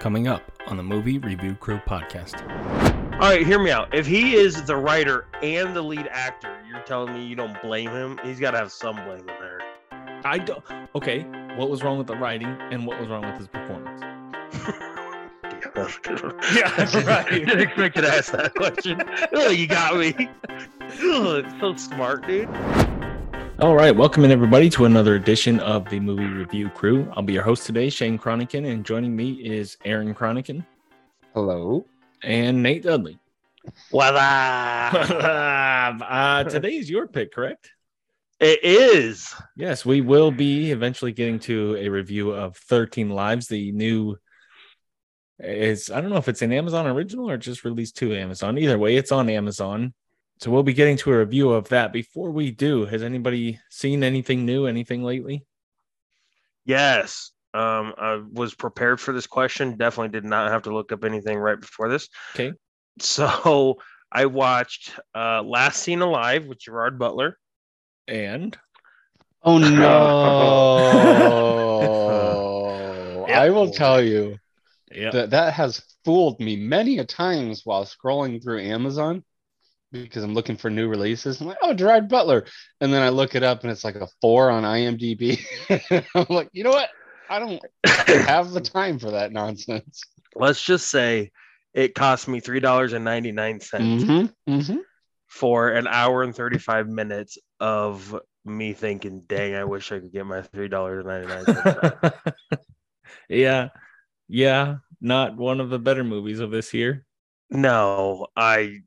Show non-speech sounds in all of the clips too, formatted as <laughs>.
Coming up on the Movie Review Crew podcast. All right, hear me out. If he is the writer and the lead actor, you're telling me you don't blame him? He's got to have some blame in there. I don't. Okay, what was wrong with the writing and what was wrong with his performance? <laughs> yeah, right. Didn't expect you to ask that question. oh, you got me. <laughs> Oh, so smart, dude. All right, welcome in everybody to another edition of the Movie Review Crew. I'll be your host today, Shane Cronican, and joining me is Aaron Cronican Hello. and Nate Dudley. <laughs> What up? uh, today is your pick, correct? It is. Yes, we will be eventually getting to a review of 13 Lives, the new. It's I don't know if it's an Amazon original or just released to Amazon. Either way, it's on Amazon. So we'll be getting to a review of that. Before we do, has anybody seen anything new, anything lately? Yes. Um, I was prepared for this question. Definitely did not have to look up anything right before this. Okay. So <laughs> I watched uh Last Seen Alive with Gerard Butler. And Oh <laughs> no. Yeah. <laughs> I will tell you yeah, that that has fooled me many a times while scrolling through Amazon because I'm looking for new releases. I'm like, oh, Gerard Butler. And then I look it up and it's like a four on IMDb. <laughs> I'm like, you know what? I don't <laughs> have the time for that nonsense. Let's just say it cost me three dollars and ninety nine cents Mm-hmm, mm-hmm. for an hour and thirty five minutes of me thinking, "Dang, I wish I could get my three dollars and ninety nine <laughs> yeah, yeah, not one of the better movies of this year. no, I,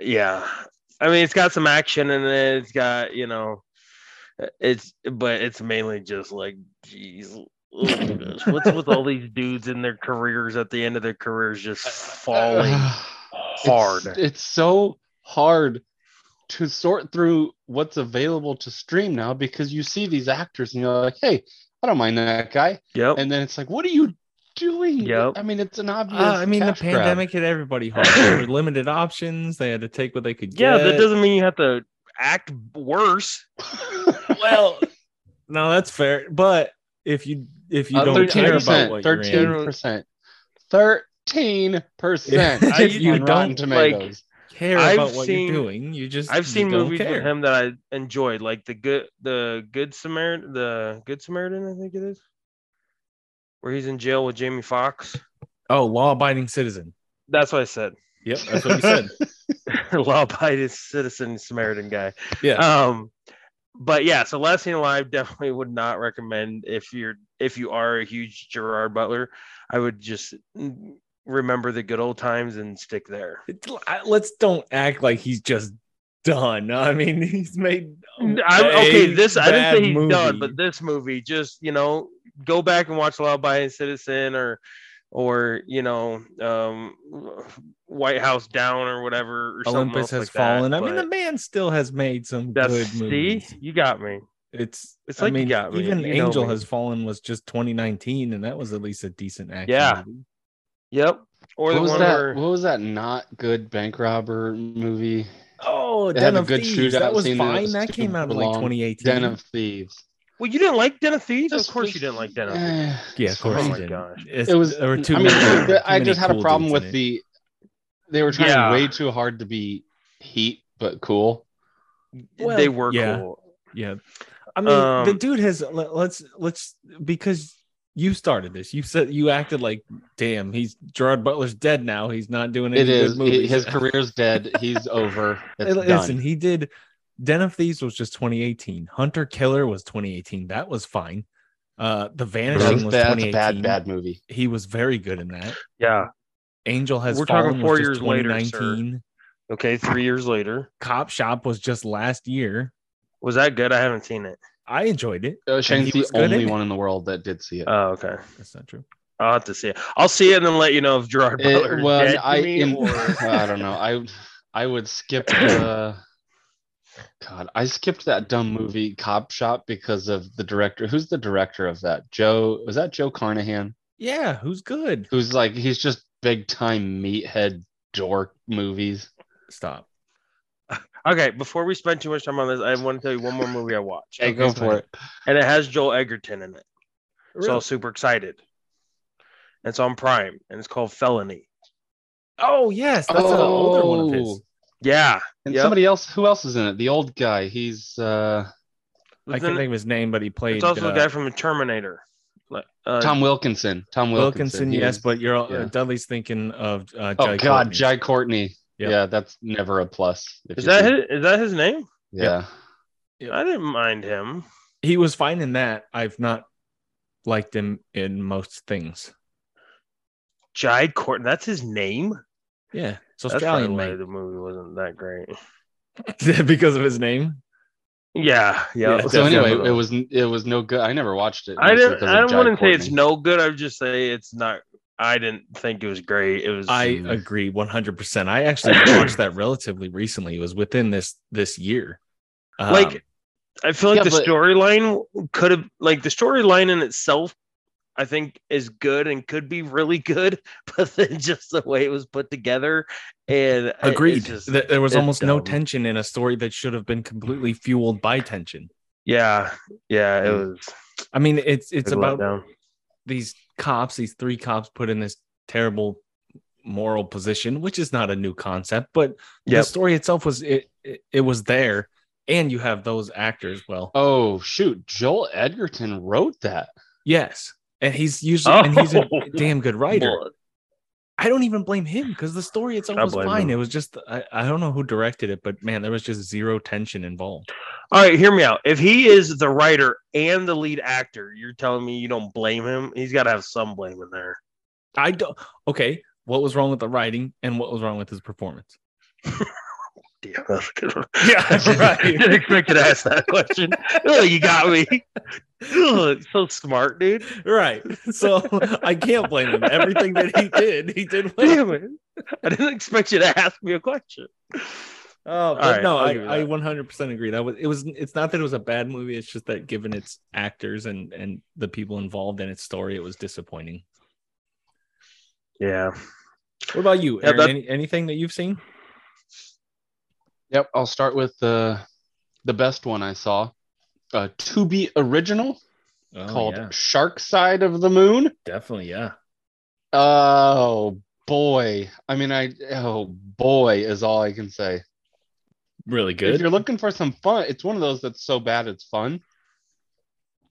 yeah, I mean, it's got some action and it. It's got you know, it's but it's mainly just like, geez. oh What's with all these <laughs> dudes in their careers at the end of their careers just <sighs> falling <sighs> hard? It's, it's so hard to sort through what's available to stream now because you see these actors and you're like, hey, I don't mind that guy. Yep. And then it's like, what are you doing? Yep. I mean, it's an obvious. Uh, I mean, the cash grab. pandemic hit everybody hard. There were <coughs> limited options. They had to take what they could Yeah, get. that doesn't mean you have to act worse. <laughs> well, no, that's fair. But if you if you Uh, don't care about 13%, what you're in, Thirteen percent. Thirteen percent. If <laughs> you Rotten don't, like, Tomatoes. care I've about what seen- you're doing, you just I've you seen don't movies care. with him that I enjoyed, like the good the Good Samaritan, the Good Samaritan, I think it is, where he's in jail with Jamie Foxx. Oh, law-abiding citizen. That's what I said. Yep, that's what you said. <laughs> <laughs> Law-abiding citizen Samaritan guy. Yeah. Um, but yeah, so Last Seen Alive definitely would not recommend if you're if you are a huge Gerard Butler. I would just remember the good old times and stick there. Let's don't act like he's just done. <laughs> I mean, he's made. I, okay, this I didn't bad say he's done, but this movie, just you know, go back and watch Law Abiding Citizen or or you know, um, White House Down or whatever. Or something Olympus else has like that, fallen. I mean, the man still has made some good see, movies. you got me. It's. It's I like you mean, got me, even you Angel me. has fallen was just 2019, and that was at least a decent action. Yeah. movie. Yep. Or What the was one that? where What was that not good bank robber movie? Oh, It Den had a of good Thieves. shootout That was scene that fine. was That came out in like 2018. Den of Thieves. Well, you didn't like Den of Thieves. Just- of course, you didn't like Den of Thieves. Eh, yeah, of course. Oh you my didn't. gosh. It's- it was. there were too I mean, many- too I just had a problem with it. the. They were trying Yeah. way too hard to be heat, but cool. Well, they were yeah. cool. Yeah. I mean, the Um, dude has let, let's let's because you started this. You said you acted like, damn, he's Gerard Butler's dead now. He's not doing any It is. good movies. His <laughs> career's dead. He's over. It's Listen, done. he did Den of Thieves was just 2018. Hunter Killer was 2018. That was fine. Uh The Vanishing That's, was that's a 2018. bad, bad movie. He was very good in that. Yeah. Angel has We're talking fallen four was just years later, sir. 2019. Okay. Three years later, Cop Shop was just last year. was that good? I haven't seen it. I enjoyed it. Uh, Shane's the was good in only it. one in the world that did see it. Oh, okay. That's not true. I'll have to see it. I'll see it and then let you know if Gerard It- Butler well, I me in, or <laughs> I don't know. I I would skip <coughs> the God. I skipped that dumb movie Cop Shop because of the director. Who's the director of that? Joe was that Joe Carnahan? Yeah, who's good? Who's like he's just big time meathead dork movies. Stop. <laughs> Okay, before we spend too much time on this, I want to tell you one more movie I watched. Hey, go for it. And it has Joel Edgerton in it. So I Really? was super excited. and it's on Prime, and it's called Felony. Oh yes, that's an older one of his. Oh. Yeah, And Yep. somebody else, who else is in it? The old guy. He's uh I can't think of his name, but he played It's also uh, the guy from a Terminator. Like, Uh, Tom Wilkinson. Tom Wilkinson. Wilkinson. Yes, is- but you're yeah. uh, Dudley's thinking of uh, oh God, Courtney. Jai Courtney. Yep. Yeah, that's never a plus. is you that his, is that his name? Yeah. I didn't mind him. He was fine in that. I've not liked him in most things. Jai Courtney. That's his name. Yeah, it's That's Australian probably the movie wasn't that great. <laughs> because of his name. Yeah, yeah. Yeah, So anyway, it was it was no good. I never watched it. I didn't. I of Jai wouldn't say it's no good. I would just say it's not. I didn't think it was great. It was. I Mm. agree 100%. I actually watched that relatively recently. It was within this this year. Um, Like, I feel like Yeah, the storyline could have like the storyline in itself. I think is good and could be really good, <laughs> but then just the way it was put together and it- it's agreed. just- there was it's almost no tension in a story that should have been completely fueled by tension. yeah, yeah. It Mm. was. I mean, it's it's about letdown. these cops, these three cops put in this terrible moral position, which is not a new concept, but the story itself was it, it it was there, and you have those actors. Well, Oh shoot, Joel Edgerton wrote that. yes, and he's usually and he's a <laughs> Oh. damn good writer. I don't even blame him because the story itself was fine. him. It was just I, I don't know who directed it, but man, there was just zero tension involved. All right, hear me out. If he is the writer and the lead actor, you're telling me you don't blame him? He's got to have some blame in there. I don't. Okay, what was wrong with the writing and what was wrong with his performance? <laughs> Damn, that's a good one. Yeah, <laughs> right. Didn't expect to ask that question. oh, you got me. Oh, Ugh, so smart, dude. Right. So I can't blame him. Everything that he did, he did well. Damn it. I didn't expect you to ask me a question. Oh, but right, no, I, I that. 100% agree. That was it was it's not that it was a bad movie, it's just that given its actors and and the people involved in its story, it was disappointing. Yeah. What about you? Yeah, that- Any, anything that you've seen? Yep, I'll start with the the best one I saw. Uh, to be original Oh, called yeah, Shark Side of the Moon. definitely, yeah. Oh boy. I mean I oh boy is all I can say. Really good. If you're looking for some fun, it's one of those that's so bad it's fun.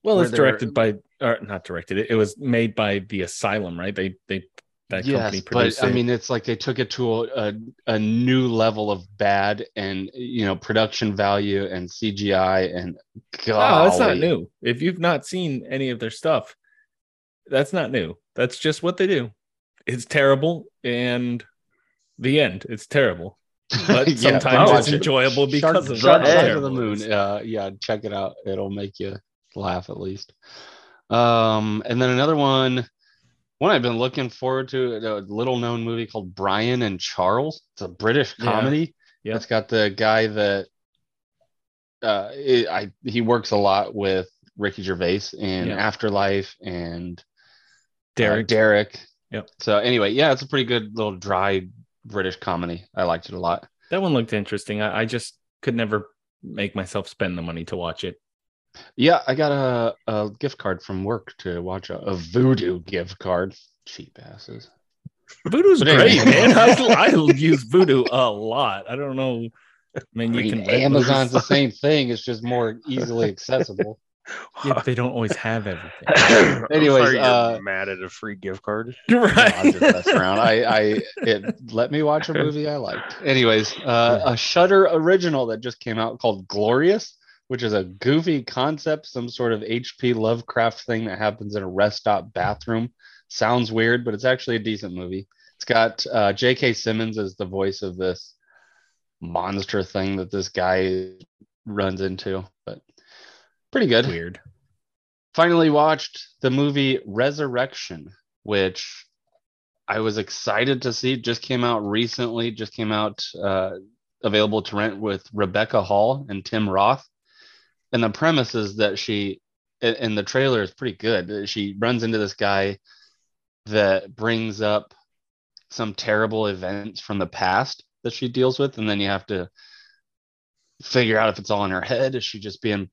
Well, where it's directed by or not directed. It, it was made by the Asylum, right? They they that company yes, but produced I mean it's like they took it to a, a, a new level of bad and you know production value and CGI and No, that's not new. If you've not seen any of their stuff, that's not new. That's just what they do. It's terrible, and the end. It's terrible, but <laughs> Yeah, sometimes watch it's it. enjoyable Shark, because of Shark how of the Moon. Uh, yeah, check it out. It'll make you laugh at least. Um, and then another one, one I've been looking forward to, a little known movie called Brian and Charles. It's a British comedy. Yeah. It's got the guy that uh, it, I he works a lot with Ricky Gervais in. Afterlife and uh, Derek. Derek. Yep. So anyway, yeah, it's a pretty good little dry British comedy. I liked it a lot. that one looked interesting. I, I just could never make myself spend the money to watch it. Yeah, I got a, a gift card from work to watch a, a Vudu gift card. Cheap asses. Vudu's But anyway. great, man. <laughs> I, I use Vudu a lot. I don't know. I mean, I you mean, can Amazon's the same thing. It's just more easily accessible. <laughs> Yeah, but they don't always have everything. <coughs> I'm Anyways, sorry you're uh, mad at a free gift card. No, I'm just right. messing around. I, I it let me watch a <laughs> movie I liked. Anyways, uh, a Shudder original that just came out called Glorious, which is a goofy concept, some sort of H.P. Lovecraft thing that happens in a rest stop bathroom. Sounds weird, but it's actually a decent movie. It's got uh, J.K. Simmons as the voice of this monster thing that this guy runs into, but pretty good Weird. finally watched the movie Resurrection, which I was excited to see. Just came out recently, just came out uh, available to rent with Rebecca Hall and Tim Roth. And the premise is that she, and- and the trailer is pretty good. She runs into this guy that brings up some terrible events from the past that she deals with. And then you have to figure out if it's all in her head. Is she just being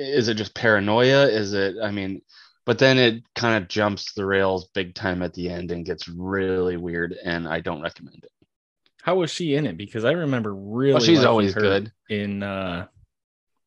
is it just paranoia is it i mean but then it kind of jumps the rails big time at the end and gets really weird, and I don't recommend it. How was she in it? Because I remember really. Well, she's always good. in uh,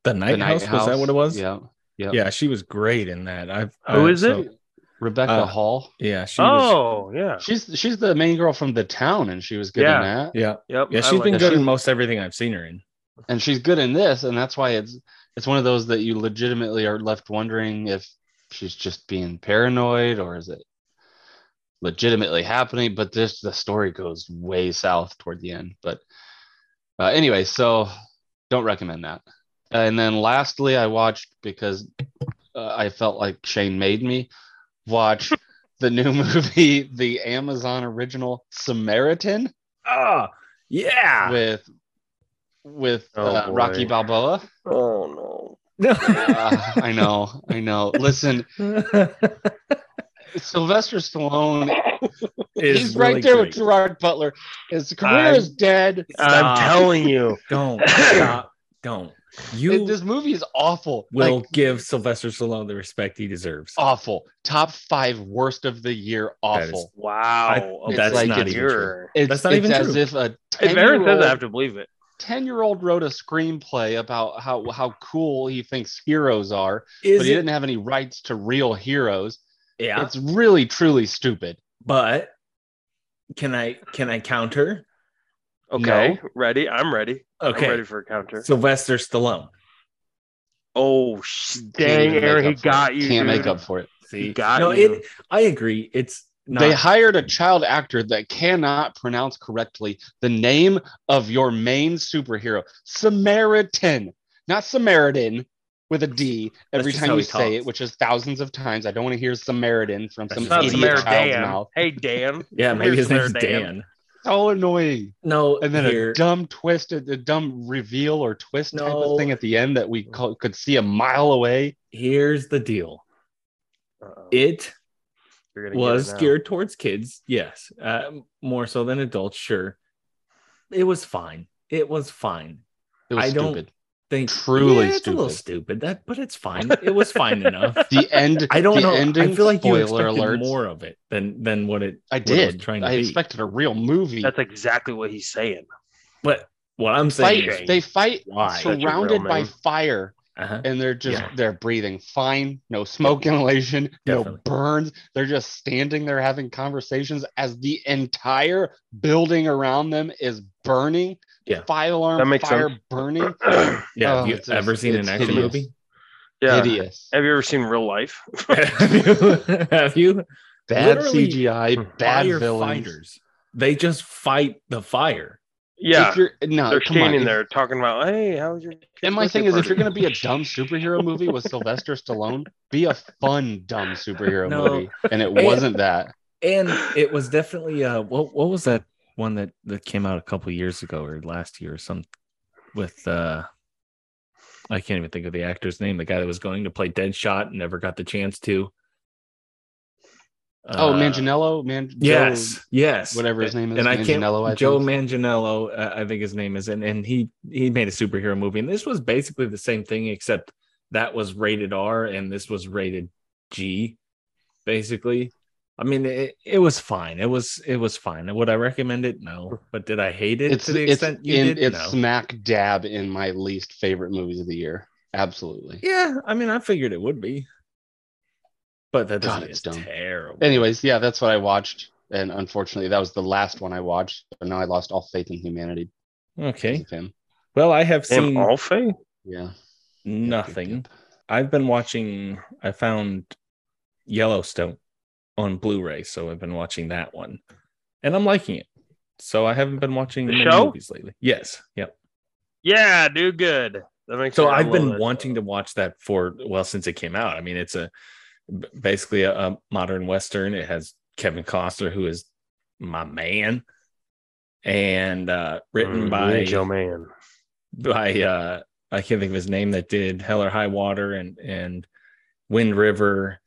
the Night, The Night House. Was that what it was? Yeah. Yep. Yeah, she was great in that. I've Who uh, is so- it? Rebecca Uh, Hall. Yeah, she was. Oh, yeah. She's she's the main girl from the town, and she was good Yeah. in that. Yeah, Yep. yeah, I she's like been that. good She- in most everything I've seen her in. and she's good in this, and that's why it's it's one of those that you legitimately are left wondering if she's just being paranoid or is it legitimately happening. But this the story goes way south toward the end. But uh, anyway, so don't recommend that. And then lastly, I watched because uh, I felt like Shane made me watch the new <laughs> movie, the Amazon original Samaritan Oh, yeah. with with Oh, uh. Rocky Balboa. Oh, no. Uh, I know, I know. Listen, <laughs> Sylvester Stallone, Is he's really right there great. with Gerard Butler. His career I'm- is dead. no. I'm Stop. telling you. <laughs> Don't stop. Don't. You It- this movie is awful. will Like, give Sylvester Stallone the respect he deserves. awful. Top five worst of the year. That is- Awful. Wow. It's that's like not it's- even. It's, That's not it's even as true. if a If Aaron says it, I ten-year-old have to believe it. 10 year old wrote a screenplay about how, how cool he thinks heroes are, Is but he it- didn't have any rights to real heroes. yeah, It's really, truly stupid. but can I can I counter? Okay. Ready? I'm ready. Okay, I'm ready for a counter. Sylvester Stallone. Oh, sh- dang, even Aaron, he got it. you. Can't make up for it. See, got no, you. it. I agree. It's not. They hired a child actor that cannot pronounce correctly the name of your main superhero, Samaritan, not Samaritan with a D every time you he say it, which is thousands of times. I don't want to hear Samaritan from That's some Idiot idiot child's Samaritan. mouth. Hey, Dan. yeah, maybe his Here's name's Samaritan. Dan. So annoying. No, And then here, a dumb twist, a, a dumb reveal or twist type of thing at the end that we co- could see a mile away. here's the deal. Uh-oh. It You're gonna get was it geared towards kids, yes, uh, more so than adults. Sure, it was fine. It was fine. It was I don't- stupid. Think Truly yeah, it's a little stupid. stupid. That, but it's fine. <laughs> It was fine enough. The end. I don't the know. Ending, I feel like you spoiler expected alerts. more of it than than what it. I what it was did. trying to I be. expected a real movie. That's exactly what he's saying. But what I'm saying fight. is, They fight Why? Such a real surrounded by fire, uh-huh. and they're just Yeah. they're breathing fine. No smoke inhalation. No burns. They're just standing there having conversations as the entire building around them is burning. Yeah. Five alarm That makes fire sense. <clears throat> burning. yeah. Oh, have you it's- ever seen an action hideous. movie? yeah. Hideous. Have you ever seen real life? <laughs> <laughs> have you? Have you? Bad Literally, CGI. Bad villains. Firefighters. They just fight the fire. yeah. If you're no, They're come on. standing there talking about, hey, how was your. And my birthday thing is, if you're going to be a dumb superhero movie with Sylvester Stallone, be a fun dumb superhero No. movie. And it wasn't that. And it was definitely uh what what was that one that that came out a couple years ago or last year or some with uh I can't even think of the actor's name, the guy that was going to play Deadshot and never got the chance to. Oh, Uh, Manganiello, Man. Joe- Yes, yes, whatever his name is, and I can't. I Joe think. Manganiello, uh, I think his name is, and and he he made a superhero movie, and this was basically the same thing, except that was rated R and this was rated G, basically. I mean, it, it was fine. It was it was fine. Would I recommend it? No, but did I hate it It's to the it's extent you in, did? it's No. smack dab in my least favorite movies of the year. Absolutely. Yeah, I mean, I figured it would be, but that doesn't God, it's it's dumb. terrible. Anyways, yeah, that's what I watched, and unfortunately, that was the last one I watched. So now I lost all faith in humanity. okay. him. Well, I have Damn, seen Alfie? Yeah. nothing. Yep, yep, I've been watching. I found Yellowstone on Blu-ray, so I've been watching that one, and I'm liking it. So I haven't been watching The many show? movies lately. Yes, yep. Yeah, do good. That makes So I've been it. wanting to watch that for well since it came out. I mean, it's a basically a, a modern western. It has Kevin Costner, who is my man, and uh, written Mm, by Joe Man. by uh I can't think of his name that did Hell or High Water and and Wind River.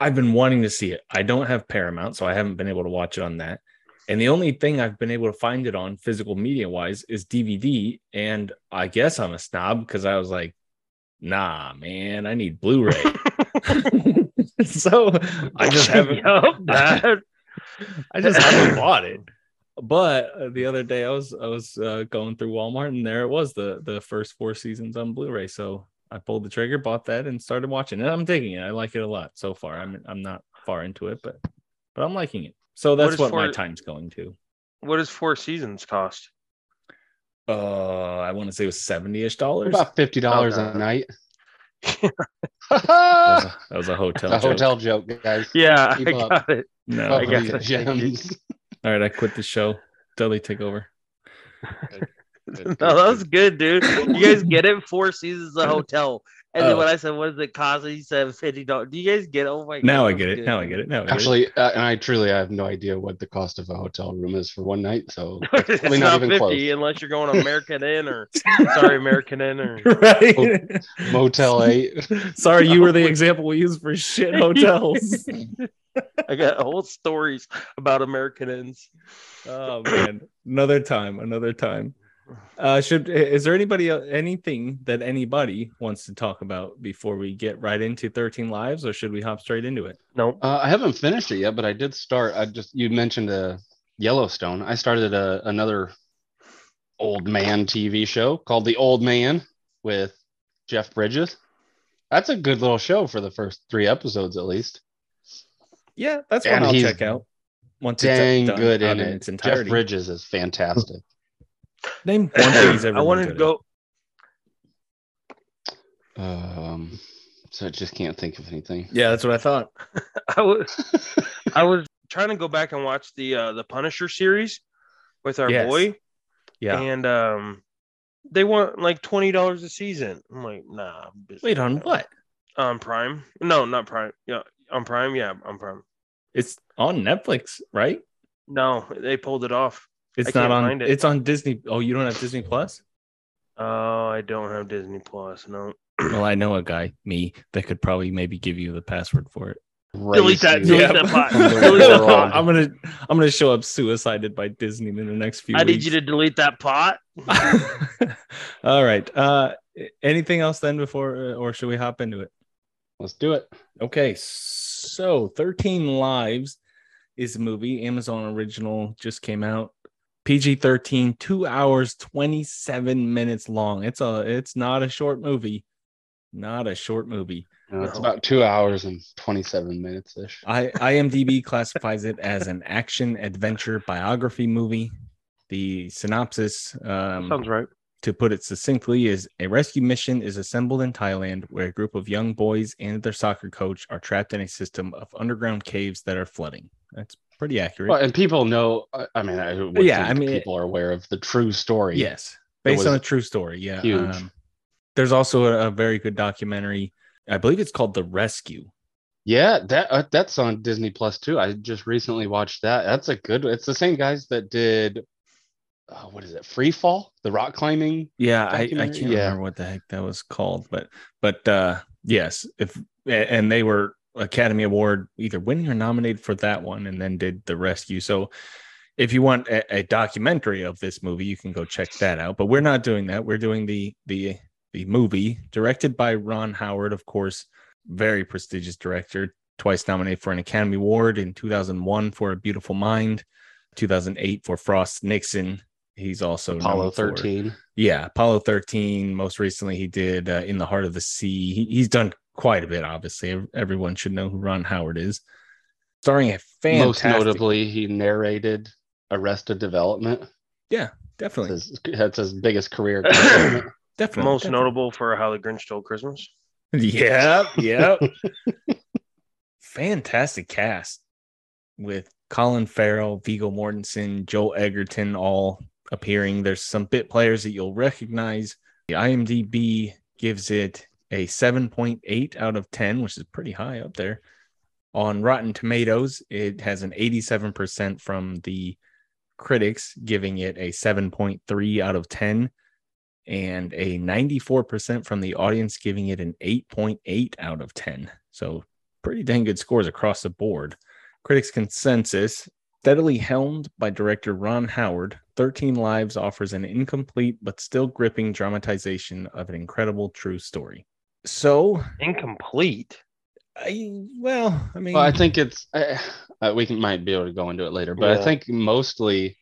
I've been wanting to see it. I don't have Paramount, so I haven't been able to watch it on that. And the only thing I've been able to find it on physical media wise is DVD. And I guess I'm a snob because I was like, nah, man, I need Blu-ray. <laughs> <laughs> so I just <laughs> haven't. That- I just haven't bought it. But uh, the other day I was I was uh, going through Walmart and there it was the the first four seasons on Blu-ray. So I pulled the trigger, bought that, and started watching it. I'm digging it. I like it a lot so far. I'm I'm not far into it, but but I'm liking it. So that's is what, my time's going to. what does four seasons cost? Uh, I want to say it was seventy ish dollars. About fifty dollars Okay. a night. <laughs> That was a, <laughs> that was a hotel. a joke. hotel joke, guys. <laughs> Yeah, Keep I up. got it. No, I I got it. gems. all right. I quit the show. Dudley, take over. No, that was good, dude. You guys get it? Four seasons of <laughs> hotel. And then Oh. when I said, "What does it cost?" He said fifty dollars. Do you guys get? it? Oh my god! Now I get it. good. Now I get it. Now I get it. Actually, uh, and I truly I have no idea what the cost of a hotel room is for one night. So <laughs> it's not, not even fifty close. unless you're going <laughs> American Inn or sorry American Inn or right. Motel Eight. Sorry, you were the example we used for shit hotels. I got whole stories about American Inns. oh man, another time, another time. Uh, should is there anybody anything that anybody wants to talk about before we get right into 13 lives, or should we hop straight into it? Nope. Uh, I haven't finished it yet, but I did start. I just you mentioned uh, Yellowstone. I started a, another old man TV show called The Old Man with Jeff Bridges. That's a good little show for the first three episodes, at least. Yeah, that's one And I'll check out. Once Dang it's done good out in it. its Jeff. Bridges is fantastic. Name <clears throat> one thing he's ever. I been wanted to good at. go. Um, so I just can't think of anything. Yeah, that's what I thought. <laughs> I was <laughs> I was trying to go back and watch the uh, the Punisher series with our Yes. boy, Yeah. and um, they want like twenty dollars a season. I'm like, nah. I'm Wait on what? On Prime? No, not Prime. Yeah, on Prime. Yeah, on Prime. It's on Netflix, right? No, they pulled it off. It's I not on. find it. It's on Disney. Oh, you don't have Disney Plus? Oh, I don't have Disney Plus. No. Well, I know a guy, me, that could probably maybe give you the password for it. Delete that, delete you that pot. Delete that pot. <laughs> I'm gonna I'm gonna show up suicided by Disney in the next few I need you to delete that pot. <laughs> All right. Uh anything else then before uh, or should we hop into it? Let's do it. Okay, so 13 Lives is a movie, Amazon original, just came out. PG 13, two hours, 27 minutes long. It's a it's not a short movie. Not a short movie. Uh, it's No. about two hours and 27 minutes ish. I <laughs> IMDb classifies it as an action adventure biography movie. The synopsis um, Sounds right. to put it succinctly, is a rescue mission is assembled in Thailand where a group of young boys and their soccer coach are trapped in a system of underground caves that are flooding. That's pretty accurate. Well, and people know. I- I mean, I would Yeah, think I mean, people are aware of the true story. yes, based on a true story. Yeah. huge. Um, there's also a, a very good documentary. I believe it's called The Rescue. Yeah, that uh, that's on Disney Plus too. I just recently watched that. That's a good. It's the same guys that did. Uh, what is it? Free Fall, the rock climbing. Yeah, I, I can't Yeah. remember what the heck that was called, but but uh yes, if and they were Academy Award either winning or nominated for that one, and then did the rescue. So if you want a, a documentary of this movie, you can go check that out. But we're not doing that. We're doing the the the movie directed by Ron Howard, of course, very prestigious director, twice nominated for an Academy Award in 2001 for A Beautiful Mind, 2008 for Frost Nixon. He's also Apollo known for- 13. yeah, Apollo 13. Most recently, he did uh, In the Heart of the Sea. He, he's done quite a bit, obviously. Everyone should know who Ron Howard is. Starring a fantastic. Most notably, he narrated Arrested Development. Yeah, definitely. That's his, that's his biggest career. <coughs> Definitely. Most definitely. notable for How the Grinch Stole Christmas. Yep. Yep. <laughs> fantastic cast with Colin Farrell, Viggo Mortensen, Joel Edgerton all appearing. There's some bit players that you'll recognize. The IMDb gives it a 7.8 out of 10, which is pretty high up there. On Rotten Tomatoes, it has an 87% from the critics, giving it a 7.3 out of 10, and a 94% from the audience, giving it an 8.8 out of 10. So, pretty dang good scores across the board. Critics' consensus steadily helmed by director Ron Howard, 13 Lives offers an incomplete but still gripping dramatization of an incredible true story. So, Incomplete. I well, I mean, Well, I think it's uh, uh, we can might be able to go into it later, but I think mostly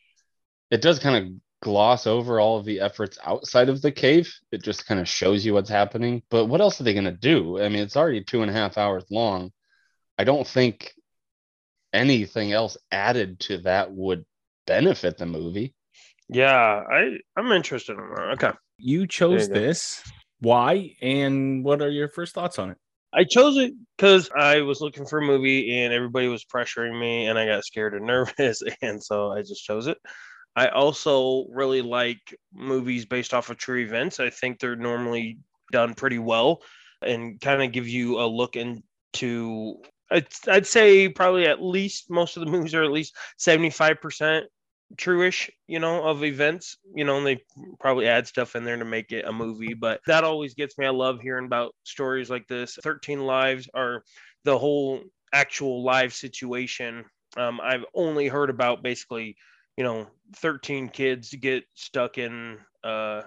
it does kind of gloss over all of the efforts outside of the cave. It just kind of shows you what's happening. But what else are they going to do? I mean, it's already two and a half hours long. I don't think anything else added to that would benefit the movie. Yeah, I I'm interested in that. Okay. you chose There you go. this. Why and what are your first thoughts on it? I chose it because I was looking for a movie and everybody was pressuring me and I got scared and <laughs> nervous. And so I just chose it. I also really like movies based off of true events. I think they're normally done pretty well and kind of give you a look into, I'd, I'd say probably at least most of the movies are at least 75% true-ish you know of events you know and they probably add stuff in there to make it a movie but that always gets me. I love hearing about stories like this. 13 lives are the whole actual live situation. Um, i've only heard about basically you know 13 kids get stuck in uh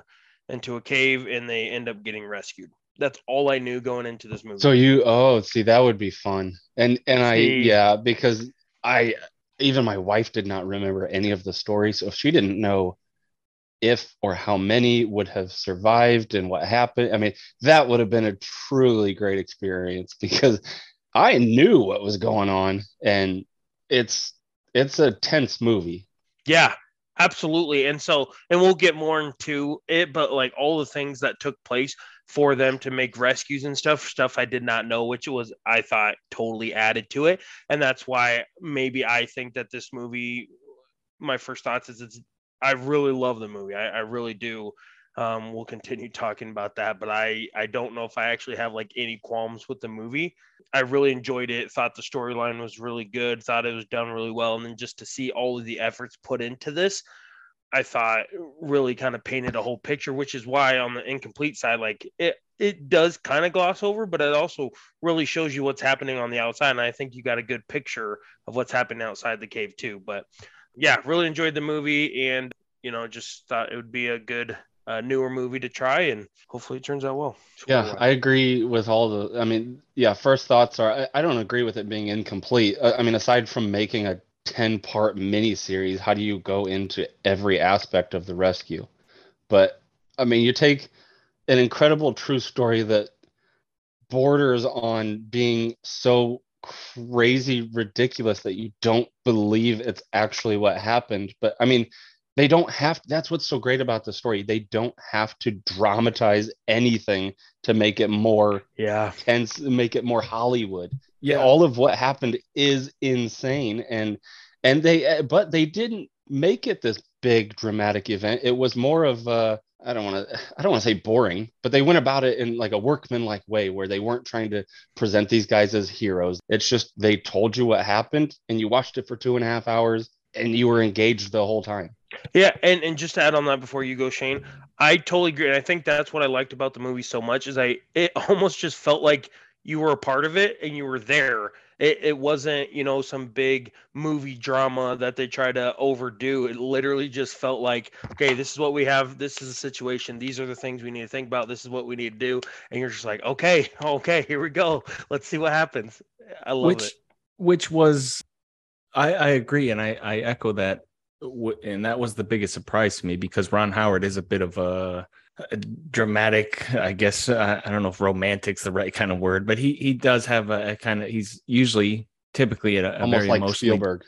into a cave and they end up getting rescued. That's all i knew going into this movie. So you oh see that would be fun. And and I yeah, because I even my wife did not remember any of the stories. So she didn't know if or how many would have survived and what happened. I mean, that would have been a truly great experience <laughs> because I knew what was going on and it's it's a tense movie. Yeah, absolutely. And so, and we'll get more into it, but like all the things that took place for them to make rescues and stuff, stuff I did not know, which was, I thought, totally added to it. And that's why maybe I think that this movie, my first thoughts is it's, I really love the movie. I, I really do. Um, we'll continue talking about that, but I, I don't know if I actually have like any qualms with the movie. I really enjoyed it. Thought the storyline was really good. Thought it was done really well, and then just to see all of the efforts put into this, I thought really kind of painted a whole picture. Which is why on the incomplete side, like it it does kind of gloss over, but it also really shows you what's happening on the outside. And I think you got a good picture of what's happening outside the cave too. But yeah, really enjoyed the movie, and you know, just thought it would be a good uh, newer movie to try, and hopefully it turns out well. Yeah, I agree with all the. I mean, yeah, first thoughts are I, I don't agree with it being incomplete. Uh, I mean, aside from making a 10 part miniseries, how do you go into every aspect of the rescue? But I mean, you take an incredible true story that borders on being so crazy ridiculous that you don't believe it's actually what happened. But I mean, they don't have that's what's so great about the story. They don't have to dramatize anything to make it more yeah, tense, make it more Hollywood. Yeah, all of what happened is insane. And and they uh, but they didn't make it this big dramatic event. It was more of uh i don't want to <sighs> i don't want to say boring but they went about it in like a workmanlike way where they weren't trying to present these guys as heroes. It's just they told you what happened and you watched it for two and a half hours and you were engaged the whole time Yeah, and, and just to add on that before you go, Shane, I totally agree. And I think that's what I liked about the movie so much is I it <laughs> almost just felt like you were a part of it and you were there. It, it wasn't, you know, some big movie drama that they try to overdo. It literally just felt like, okay, this is what we have. This is a situation. These are the things we need to think about. This is what we need to do. And you're just like, okay, <laughs> okay, here we go. Let's see what happens. I love which it. which was I, I agree and I, I echo that and that was the biggest surprise to me because Ron Howard is a bit of a, a dramatic I guess uh, I don't know if romantic's the right kind of word but he he does have a, a kind of he's usually typically a, a very like emotionally spielberg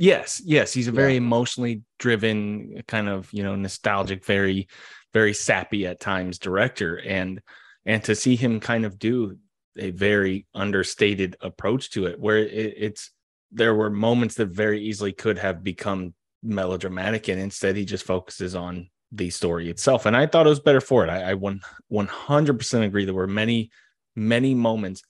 Yes, yes, he's a very Yeah. emotionally driven, kind of you know nostalgic, very, very sappy at times director, and and to see him kind of do a very understated approach to it, where it, it's there were moments that very easily could have become melodramatic, and instead he just focuses on the story itself, and I thought it was better for it. I, I one one hundred percent agree. There were many, many moments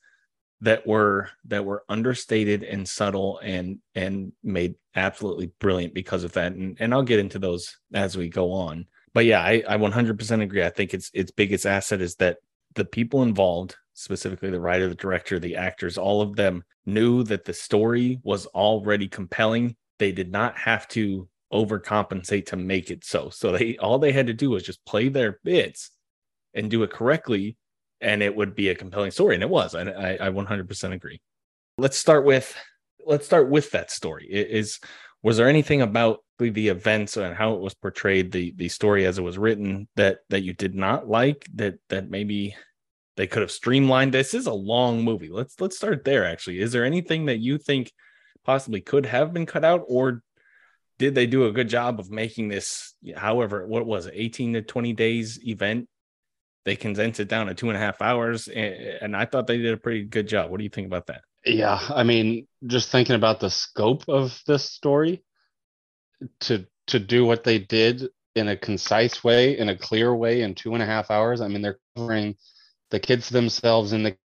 that were that were understated and subtle and and made absolutely brilliant because of that and, and i'll get into those as we go on but yeah I, I 100% agree i think its its biggest asset is that the people involved specifically the writer the director the actors all of them knew that the story was already compelling they did not have to overcompensate to make it so so they all they had to do was just play their bits and do it correctly and it would be a compelling story, and it was. And I, I 100% agree. Let's start with let's start with that story. Is was there anything about the, the events and how it was portrayed, the the story as it was written that that you did not like? That that maybe they could have streamlined. This is a long movie. Let's let's start there. Actually, is there anything that you think possibly could have been cut out, or did they do a good job of making this? However, what was it, eighteen to twenty days event? They condensed it down to two and a half hours, and, and I thought they did a pretty good job. What do you think about that? Yeah, I mean, just thinking about the scope of this story, to to do what they did in a concise way, in a clear way, in two and a half hours. I mean, they're covering the kids themselves and the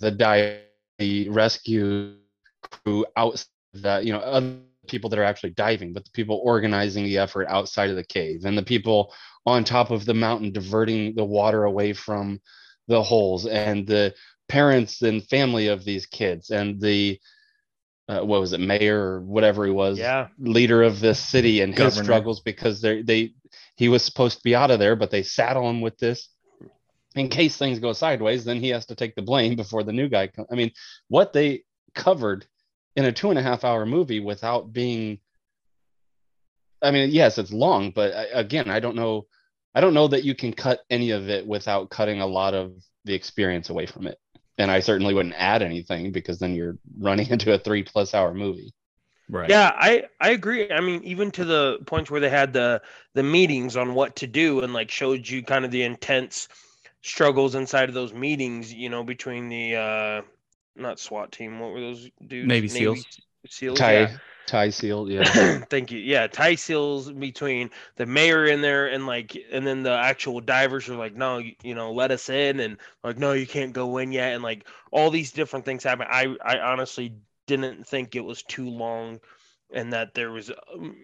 the diet, the rescue crew outside that you know other people that are actually diving, but the people organizing the effort outside of the cave and the people on top of the mountain diverting the water away from the holes and the parents and family of these kids and the uh, what was it mayor or whatever he was yeah leader of this city and Governor. his struggles because they they he was supposed to be out of there but they saddle him with this in case things go sideways then he has to take the blame before the new guy comes i mean what they covered in a two and a half hour movie without being i mean yes it's long but I, again i don't know i don't know that you can cut any of it without cutting a lot of the experience away from it and i certainly wouldn't add anything because then you're running <laughs> into a three plus hour movie Right. Yeah, I I agree. I mean, even to the points where they had the the meetings on what to do and like showed you kind of the intense struggles inside of those meetings, you know, between the uh not SWAT team, what were those dudes? Navy SEALs. SEALs. Thai yeah. Thai seal yeah <coughs> Thank you. Yeah, Thai seals between the mayor in there and like, and then the actual divers are like, no, you, you know, let us in, and like, no, you can't go in yet, and like all these different things happen. I I honestly didn't think it was too long, and that there was um,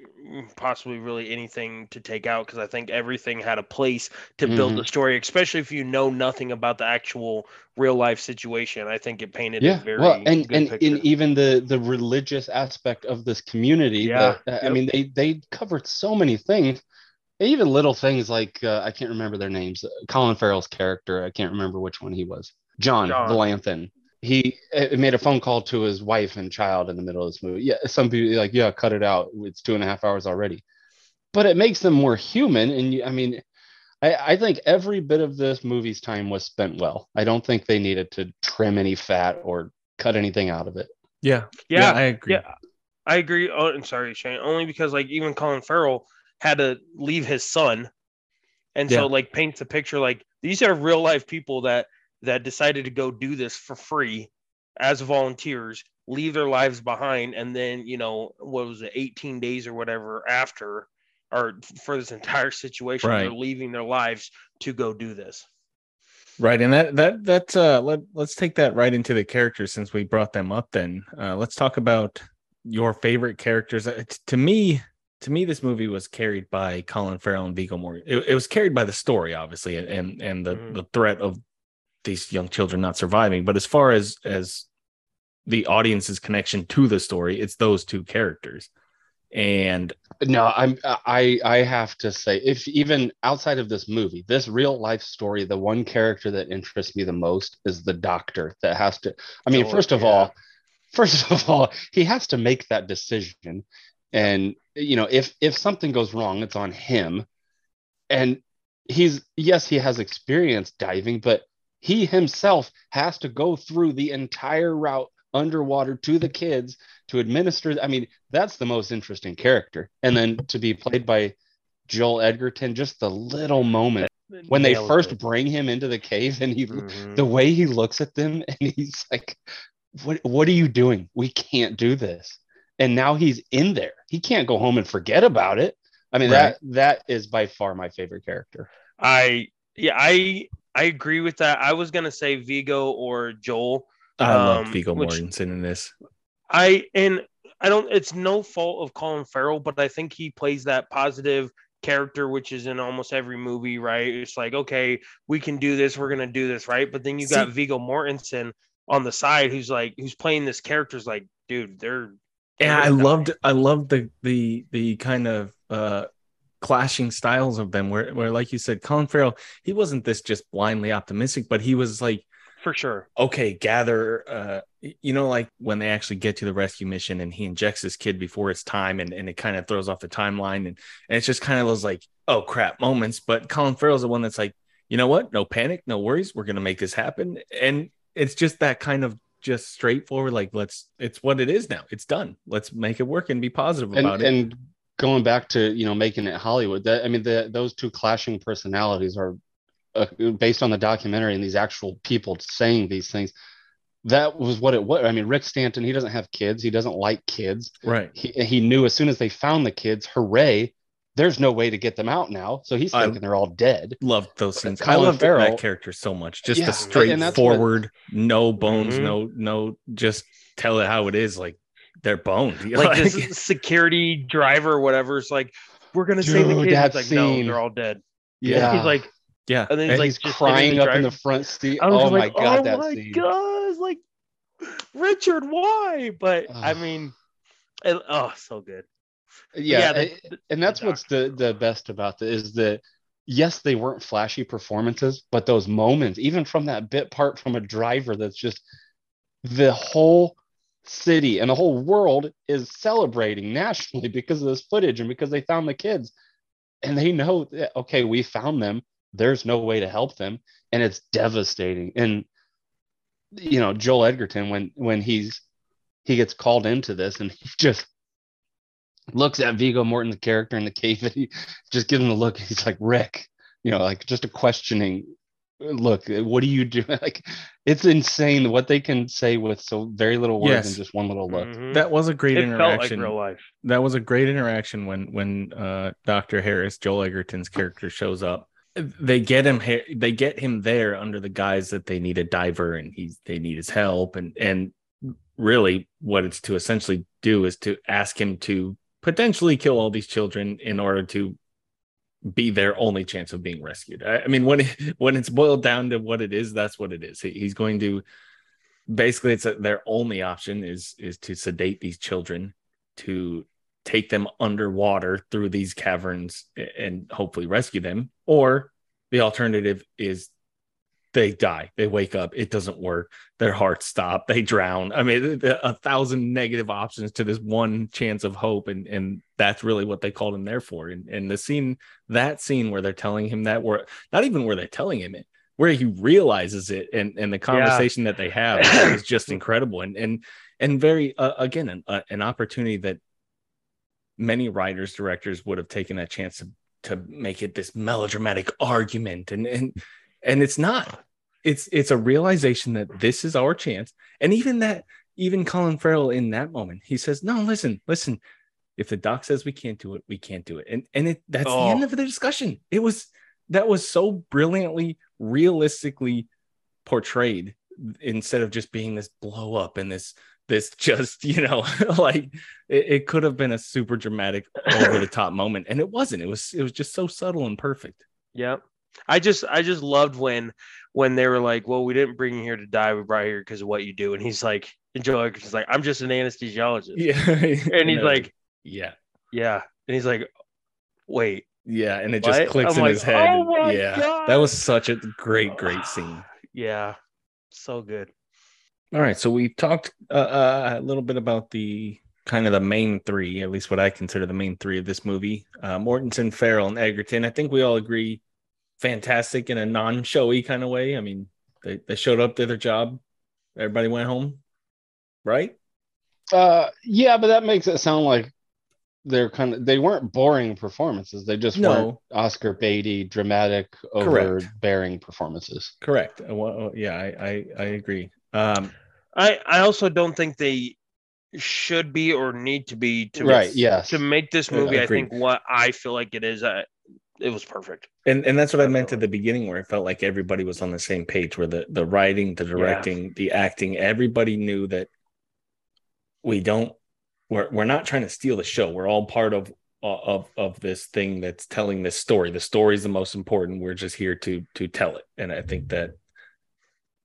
possibly really anything to take out because I think everything had a place to build Mhm. the story, especially if you know nothing about the actual real life situation. I think it painted yeah a very well and and in even the the religious aspect of this community Yeah, that, uh, i mean they they covered so many things even little things like uh, i can't remember their names colin farrell's character i can't remember which one he was john, John. Volanthen. He uh, made a phone call to his wife and child in the middle of this movie yeah some people like yeah cut it out it's two and a half hours already but it makes them more human and you, i mean I, I think every bit of this movie's time was spent well. I don't think they needed to trim any fat or cut anything out of it. Yeah. yeah, I agree. Yeah, I agree. Oh, I'm sorry, Shane. Only because like even Colin Farrell had to leave his son, and Yeah. so like paints the picture like these are real life people that that decided to go do this for free as volunteers, leave their lives behind, and then you know what was it, 18 days or whatever after, or for this entire situation, they're leaving their lives to go do this. Right, and that that that uh, let let's take that right into the characters since we brought them up. Then uh, let's talk about your favorite characters. Uh, t- to me, to me, this movie was carried by Colin Farrell and Viggo Morgan. It, it was carried by the story, obviously, and and the Mhm. the threat of these young children not surviving. But as far as as the audience's connection to the story, it's those two characters. And No, I'm I I have to say, if even outside of this movie, this real life story, the one character that interests me the most is the doctor that has to. I mean, Oh, first of yeah. all, first <laughs> of all, he has to make that decision, and you know, if if something goes wrong, it's on him. And he's yes, he has experience diving, but he himself has to go through the entire route underwater to the kids to administer. I mean, that's the most interesting character. And then to be played by Joel Edgerton, just the little moment when they first bring him into the cave and he Mhm. the way he looks at them and he's like, What what are you doing? We can't do this. And now he's in there. He can't go home and forget about it. I mean, that that is by far my favorite character. I yeah, I I agree with that. I was gonna say Viggo or Joel. I love Um, Viggo which- Mortensen in this. I and I don't. It's no fault of Colin Farrell, but I think he plays that positive character, which is in almost every movie, right? It's like, okay, we can do this. We're gonna do this, right? But then you got See- Viggo Mortensen on the side, who's like, who's playing this character's like, dude, they're Yeah, they're I die. loved I loved the the the kind of uh clashing styles of them where, where like you said colin farrell he wasn't this just blindly optimistic but he was like for sure. okay, gather, uh, you know, like when they actually get to the rescue mission and he injects his kid before it's time and, and it kind of throws off the timeline. And, and it's just kind of those like, oh crap moments. But Colin Farrell's the one that's like, you know what? No panic, no worries. We're going to make this happen. And it's just that kind of just straightforward, like, let's, it's what it is now. It's done. Let's make it work and be positive positive about it. and going back to you know making it hollywood that i mean the, those two clashing personalities are uh, based on the documentary and these actual people saying these things that was what it was i mean rick stanton he doesn't have kids he doesn't like kids right. he, he knew as soon as they found the kids hooray there's no way to get them out now so he's I- thinking they're all dead Loved those scenes. I Colin loved Farrell- that character so much. Just Yeah, the and what- straightforward, no bones, Mhm. no, no, just tell it how it is. Like they're boned. <laughs> Like this security driver, or whatever. It's like, we're gonna save the kids. that It's like, no, they're all dead. yeah He's like, yeah. and then he's and like, he's just crying the up in the front seat I was oh just my like, god oh that my scene god, like Richard, why? But I mean, it- oh, so good. yeah, the- a- and that's what's the the best about this is that yes they weren't flashy performances but those moments even from that bit part from a driver that's just the whole city and the whole world is celebrating <laughs> nationally because of this footage and because they found the kids. And they know that okay we found them. There's no way to help them. And it's devastating. And you know joel edgerton when when he's he gets called into this and <laughs> he just looks at Viggo Mortensen's character in the cave and he just gives him a look. He's like, Rick, you know, like just a questioning look. What do you do? <laughs> Like, it's insane what they can say with so very little words Yes. and just one little look. Mhm. That was a great it felt like interaction. real life. that was a great interaction when when uh Dr. Harris, Joel Edgerton's character shows up. They get him here, they get him there under the guise that they need a diver and he's they need his help and and really what it's to essentially do is to ask him to potentially kill all these children in order to be their only chance of being rescued. I, I mean when it, <laughs> when it's boiled down to what it is, that's what it is. He, he's going to basically it's a, their only option is is to sedate these children to take them underwater through these caverns and hopefully rescue them or the alternative is they die they wake up it doesn't work their hearts stop they drown. I mean a thousand negative options to this one chance of hope and and that's really what they called him there for. And, and the scene that scene where they're telling him that where not even where they're telling him it where he realizes it and and the conversation that they have is just <coughs> incredible. And and and very uh, again an, uh, an opportunity that many writers directors would have taken a chance to to make it this melodramatic argument. And and and it's not. It's it's a realization that this is our chance. And even that even colin farrell in that moment he says no listen listen. If the doc says we can't do it we can't do it. And and it that's the end Oh. of the discussion. It was that was so brilliantly realistically portrayed instead of just being this blow up and this this <laughs> just you know <laughs> like it, it could have been a super dramatic over the top <laughs> moment. And it wasn't. It was it was just so subtle and perfect. Yep. I just I just loved when when they were like, "Well, we didn't bring you here to die. We brought you here because of what you do." And he's like, and Joe Edgerton's like, "I'm just an anesthesiologist." yeah <laughs> And he's No, like, yeah "Yeah." And he's like, "Wait." yeah and it just What? clicks I'm in like, his head "Oh yeah God." that was such a great great <sighs> scene Yeah. So good. all right so we talked uh, uh, a little bit about the kind of the main three at least what i consider the main three of this movie uh mortensen farrell and edgerton i think we all agree fantastic in a non-showy kind of way i mean they, they showed up did their job everybody went home right Uh, yeah, but that makes it sound like they're kind of they weren't boring performances. They just No. weren't Oscar baity, dramatic, overbearing performances. correct Uh, well, yeah I, I i agree um I I also don't think they should be or need to be to right? Yes. to make this Uh, movie. I agreed. think what I feel like it is, uh, it was perfect. and and that's what I meant at the beginning, where it felt like everybody was on the same page, where the the writing, the directing, the acting, everybody knew that we don't we're we're not trying to steal the show. We're all part of uh, of of this thing that's telling this story. The story is the most important. We're just here to to tell it, and I think that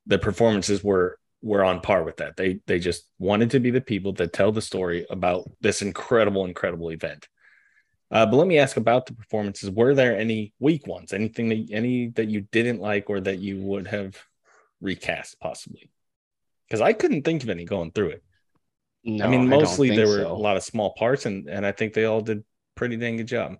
the performances were were on par with that. They they just wanted to be the people that tell the story about this incredible, incredible event. Uh, but let me ask about the performances. Were there any weak ones? Anything that any that you didn't like or that you would have recast possibly? Because I couldn't think of any going through it. No, I mean, don't mostly think there were so. a lot of small parts, and and I think they all did pretty dang good job.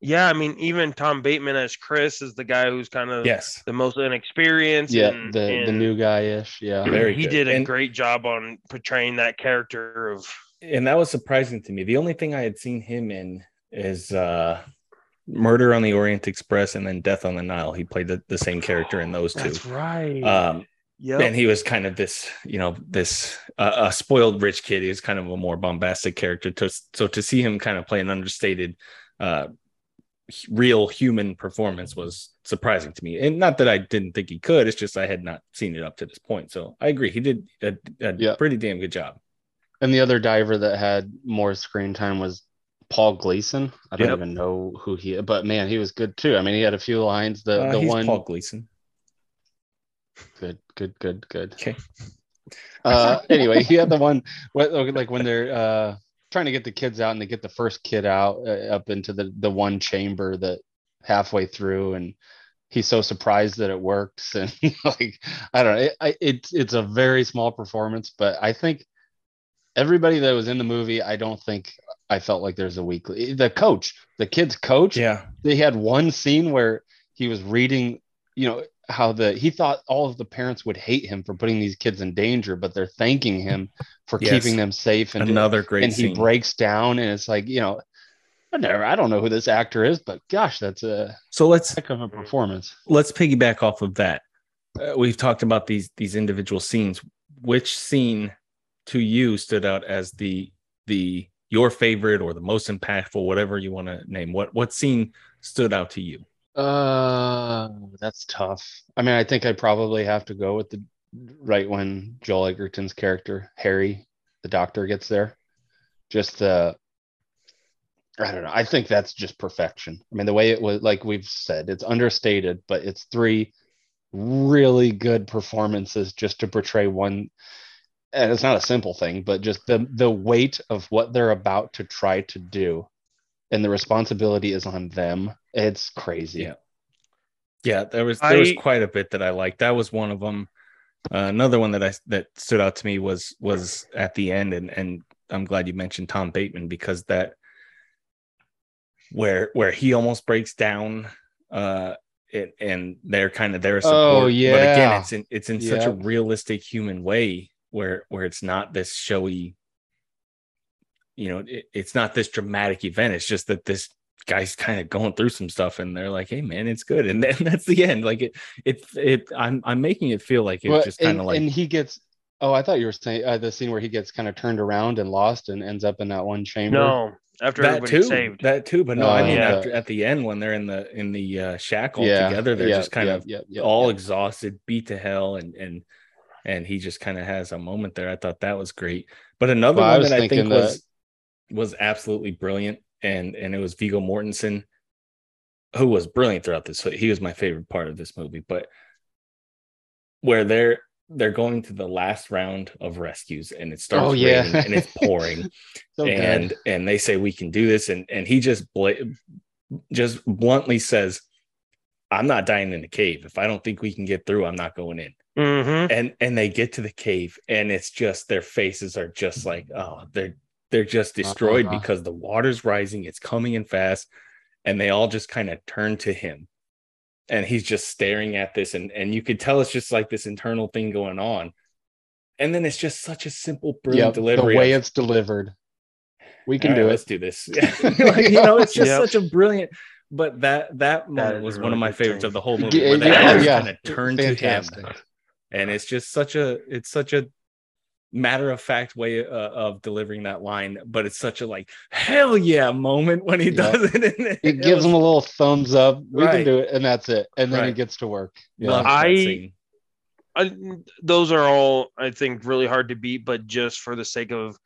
Yeah, I mean, even Tom Bateman as Chris is the guy who's kind of Yes, the most inexperienced. Yeah, and, the the new guy ish. Yeah. Very he good. did a And- great job on portraying that character of and that was surprising to me. The only thing I had seen him in is uh Murder on the Orient Express and then Death on the Nile. He played the, the same character in those two. That's right. Um, yep. and he was kind of this, you know, this uh, a spoiled rich kid. He was kind of a more bombastic character. To, so to see him kind of play an understated, uh, real human performance was surprising to me. And not that I didn't think he could. It's just I had not seen it up to this point. So I agree. He did a, a Yeah. pretty damn good job. And the other diver that had more screen time was Paul Gleeson. I don't Yep. even know who he, but man, he was good too. I mean, he had a few lines. The Uh, the he's one Paul Gleeson. good, good, good, good. Okay. Uh, anyway, he had the one like when they're uh trying to get the kids out and they get the first kid out uh, up into the the one chamber that halfway through and he's so surprised that it works <laughs> and like I don't know it, I, it's it's a very small performance but I think everybody that was in the movie I don't think I felt like there's a weekly the coach the kid's coach Yeah. they had one scene where he was reading you know how the he thought all of the parents would hate him for putting these kids in danger but they're thanking him for Yes. keeping them safe and Another great and he breaks down and it's like you know I never I don't know who this actor is but gosh that's a so let's heck of a performance let's piggyback off of that. Uh, we've talked about these these individual scenes. Which scene to you stood out as the the your favorite or the most impactful, whatever you want to name? What what scene stood out to you? uh that's tough I mean I think I'd probably have to go with the right when Joel Edgerton's character Harry the doctor gets there just uh I don't know. I think that's just perfection. I mean, the way it was, like we've said, it's understated, but it's three really good performances just to portray one. And it's not a simple thing, but just the the weight of what they're about to try to do, and the responsibility is on them. It's crazy. Yeah. Yeah, there was there was quite a bit that I liked. That was one of them. Uh, another one that I that stood out to me was was at the end, and and I'm glad you mentioned Tom Bateman because that where where he almost breaks down, uh, it, and they're kind of there support. Oh, yeah. but again, it's in it's in such a realistic human way where where it's not this showy. You know, it, it's not this dramatic event. It's just that this guy's kind of going through some stuff and they're like hey man it's good and <laughs> then that's the end like it it it i'm i'm making it feel like it's Well, just kind of like and he gets. Oh, I thought you were saying uh, the scene where he gets kind of turned around and lost and ends up in that one chamber. no after that too saved. that too but no i Oh, mean yeah. after, at the end when they're in the in the uh shack all yeah, together they're yeah, just kind yeah, of yeah, yeah, all yeah. exhausted beat to hell and and and he just kind of has a moment there. I thought that was great. But another Well, I one was that i think thinking was was absolutely brilliant and and it was viggo mortensen who was brilliant throughout this he was my favorite part of this movie but where they're they're going to the last round of rescues and it starts Oh, yeah. raining and it's <laughs> pouring so and good. and they say we can do this and and he just bla- just bluntly says i'm not dying in the cave. If i don't think we can get through i'm not going in Mhm. and and they get to the cave and it's just their faces are just like oh they're they're just destroyed Uh-huh. because the water's rising it's coming in fast and they all just kind of turn to him and he's just staring at this and and you could tell it's just like this internal thing going on and then it's just such a simple brilliant Yep, delivery the way of- it's delivered. We can all do right, it. let's do this <laughs> <laughs> Like, you know it's just Yep. such a brilliant but that that moment is was a one of my favorites scene. of the whole movie Yeah, where they yeah, all yeah. kind of turn to him Fantastic. And it's just such a it's such a matter of fact way uh, of delivering that line but it's such a like hell yeah moment when he Yep. does it <laughs> and It it gives was- him a little thumbs up. We Right. can do it, and that's it. And then he gets to work. Yeah. loved I- I, those are all I think really hard to beat, but just for the sake of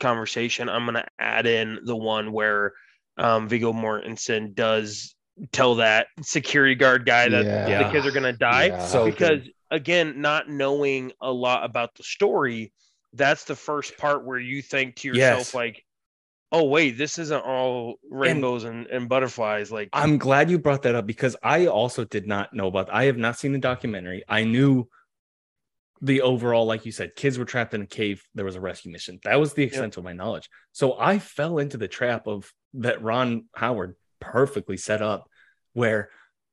conversation, I'm gonna add in the one where um, Viggo Mortensen does tell that security guard guy that Yeah. the kids are gonna die Yeah. So because again, not knowing a lot about the story, that's the first part where you think to yourself Yes. like, oh wait, this isn't all rainbows and, and, butterflies. Like I'm glad you brought that up because I also did not know about. I have not seen the documentary. I knew the overall, like you said, kids were trapped in a cave. There was a rescue mission. That was the extent yep. of my knowledge. So I fell into the trap of that Ron Howard perfectly set up, where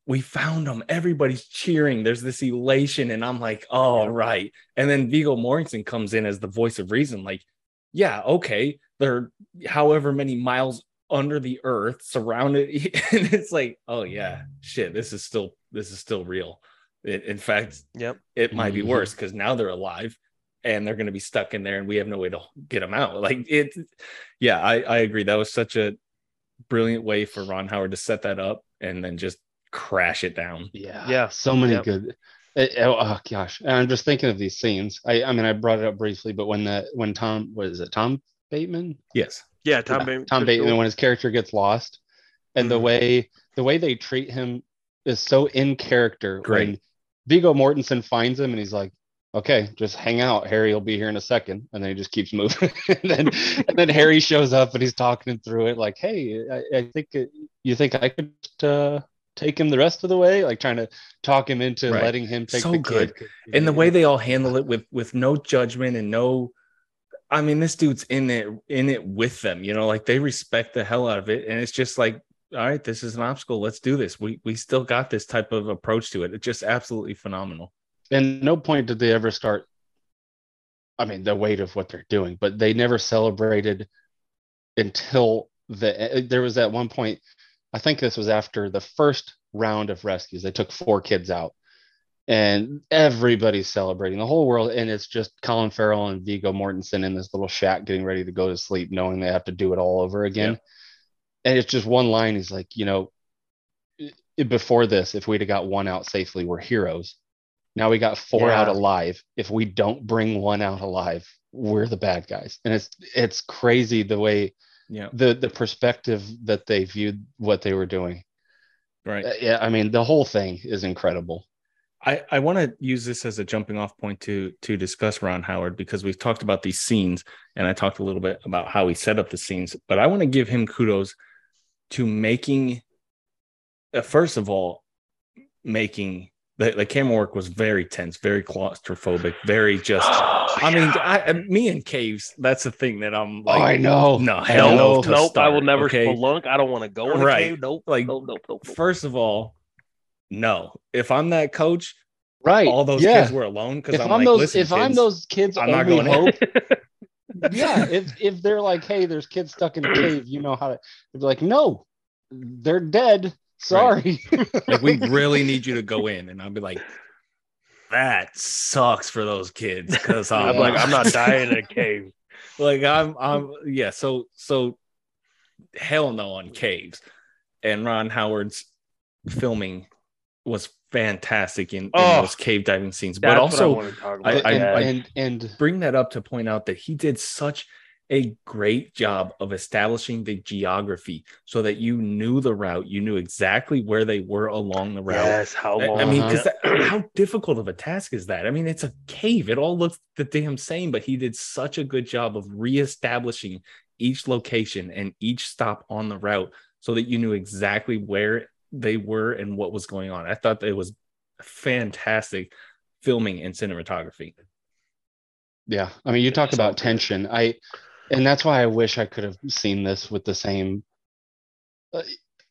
we found them. Everybody's cheering. There's this elation, and I'm like, oh right. And then Viggo Mortensen comes in as the voice of reason. Like, yeah, okay, they're however many miles under the earth, surrounded, <laughs> and it's like, oh yeah, shit, this is still this is still real. It, in fact, yep, it might be mm-hmm. worse because now they're alive and they're going to be stuck in there, and we have no way to get them out. Like it, yeah, I I agree. That was such a brilliant way for Ron Howard to set that up and then just crash it down. Yeah, yeah, so many yep. good. It, oh, oh, gosh, and I'm just thinking of these scenes. I I mean, I brought it up briefly, but when that when Tom was it Tom Bateman? Yes. Yeah, Tom yeah, Bateman. Tom Bateman when his character gets lost, and mm-hmm. the way the way they treat him is so in character. Great. When Viggo Mortensen finds him and he's like, okay, just hang out. Harry will be here in a second. And then he just keeps moving. <laughs> and, then, <laughs> and then Harry shows up and he's talking through it like, hey, I, I think it, you think I could uh, take him the rest of the way, like trying to talk him into right. letting him take so the good. kid. And the way they all handle it with with no judgment and no I mean, this dude's in it in it with them, you know, like they respect the hell out of it. And it's just like all right, this is an obstacle. Let's do this. We we still got this type of approach to it. It's just absolutely phenomenal. And no point did they ever start. I mean, the weight of what they're doing, but they never celebrated until the there was at one point. I think this was after the first round of rescues. They took four kids out, and everybody's celebrating the whole world. And it's just Colin Farrell and Viggo Mortensen in this little shack getting ready to go to sleep, knowing they have to do it all over again. Yeah and it's just one line. He's like, you know, before this, if we'd have got one out safely, we're heroes. Now we got four yeah. out alive. If we don't bring one out alive, we're the bad guys. And it's it's crazy the way yeah the the perspective that they viewed what they were doing. Right. Uh, yeah, I mean the whole thing is incredible. I, I want to use this as a jumping off point to to discuss Ron Howard because we've talked about these scenes and I talked a little bit about how he set up the scenes, but I want to give him kudos to making uh, first of all making the, the camera work was very tense very claustrophobic very just <gasps> oh, i mean I, me and caves that's the thing that i'm like oh, i know no hell no nope start, i will never okay? spelunk i don't want to go in right. a cave nope like nope, nope, nope, nope. first of all no if i'm that coach right all those yeah. kids were alone because i'm, I'm like, those if kids, i'm those kids i'm not going hope <laughs> yeah if if they're like hey there's kids stuck in a cave you know how to they're like no they're dead. Sorry. Right. like we really need you to go in, and I'll be like, that sucks for those kids because <laughs> I'm like, I'm not <laughs> dying in a cave. like I'm, I'm, yeah. So, so hell no on caves, and Ron Howard's filming was fantastic in, in oh, those cave diving scenes. But also, I, I, I, and, and bring that up to point out that he did such a great job of establishing the geography so that you knew the route, you knew exactly where they were along the route. Yes, how long? I mean, because uh-huh. <clears throat> how difficult of a task is that? I mean, it's a cave. It all looks the damn same, but he did such a good job of reestablishing each location and each stop on the route so that you knew exactly where they were and what was going on. I thought that it was fantastic filming and cinematography. Yeah, I mean, you talk about tension. I and that's why I wish I could have seen this with the same,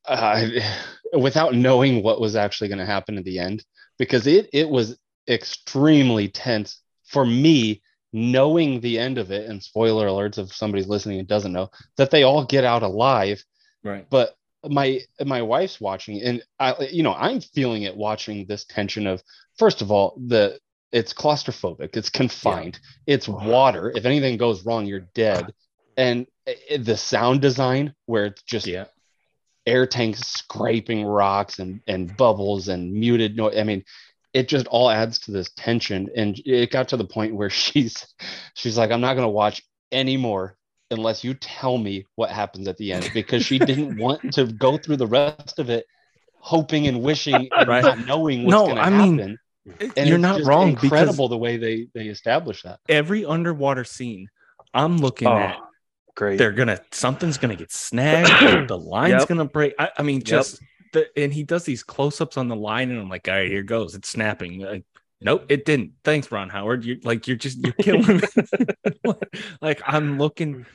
uh, <sighs> without knowing what was actually going to happen at the end, because it it was extremely tense for me knowing the end of it. And spoiler alerts if somebody's listening and doesn't know that they all get out alive. Right. But my my wife's watching and I you know I'm feeling it watching this tension of first of all the it's claustrophobic it's confined yeah. it's water if anything goes wrong you're dead <sighs> and it, the sound design where it's just yeah. air tanks scraping rocks and and bubbles and muted noise i mean it just all adds to this tension and it got to the point where <laughs> she's she's like i'm not going to watch anymore unless you tell me what happens at the end because she didn't <laughs> want to go through the rest of it hoping and wishing and right. not knowing what's no, going to happen mean, and you're not wrong. Incredible the way they they establish that. Every underwater scene, I'm looking oh. at Great. they're gonna something's gonna get snagged the <coughs> line's Yep. gonna break i, I mean Yep. just the, and he does these close-ups on the line and i'm like all right here goes it's snapping Like, nope it didn't thanks ron howard you're like you're just you're killing me <laughs> like i'm looking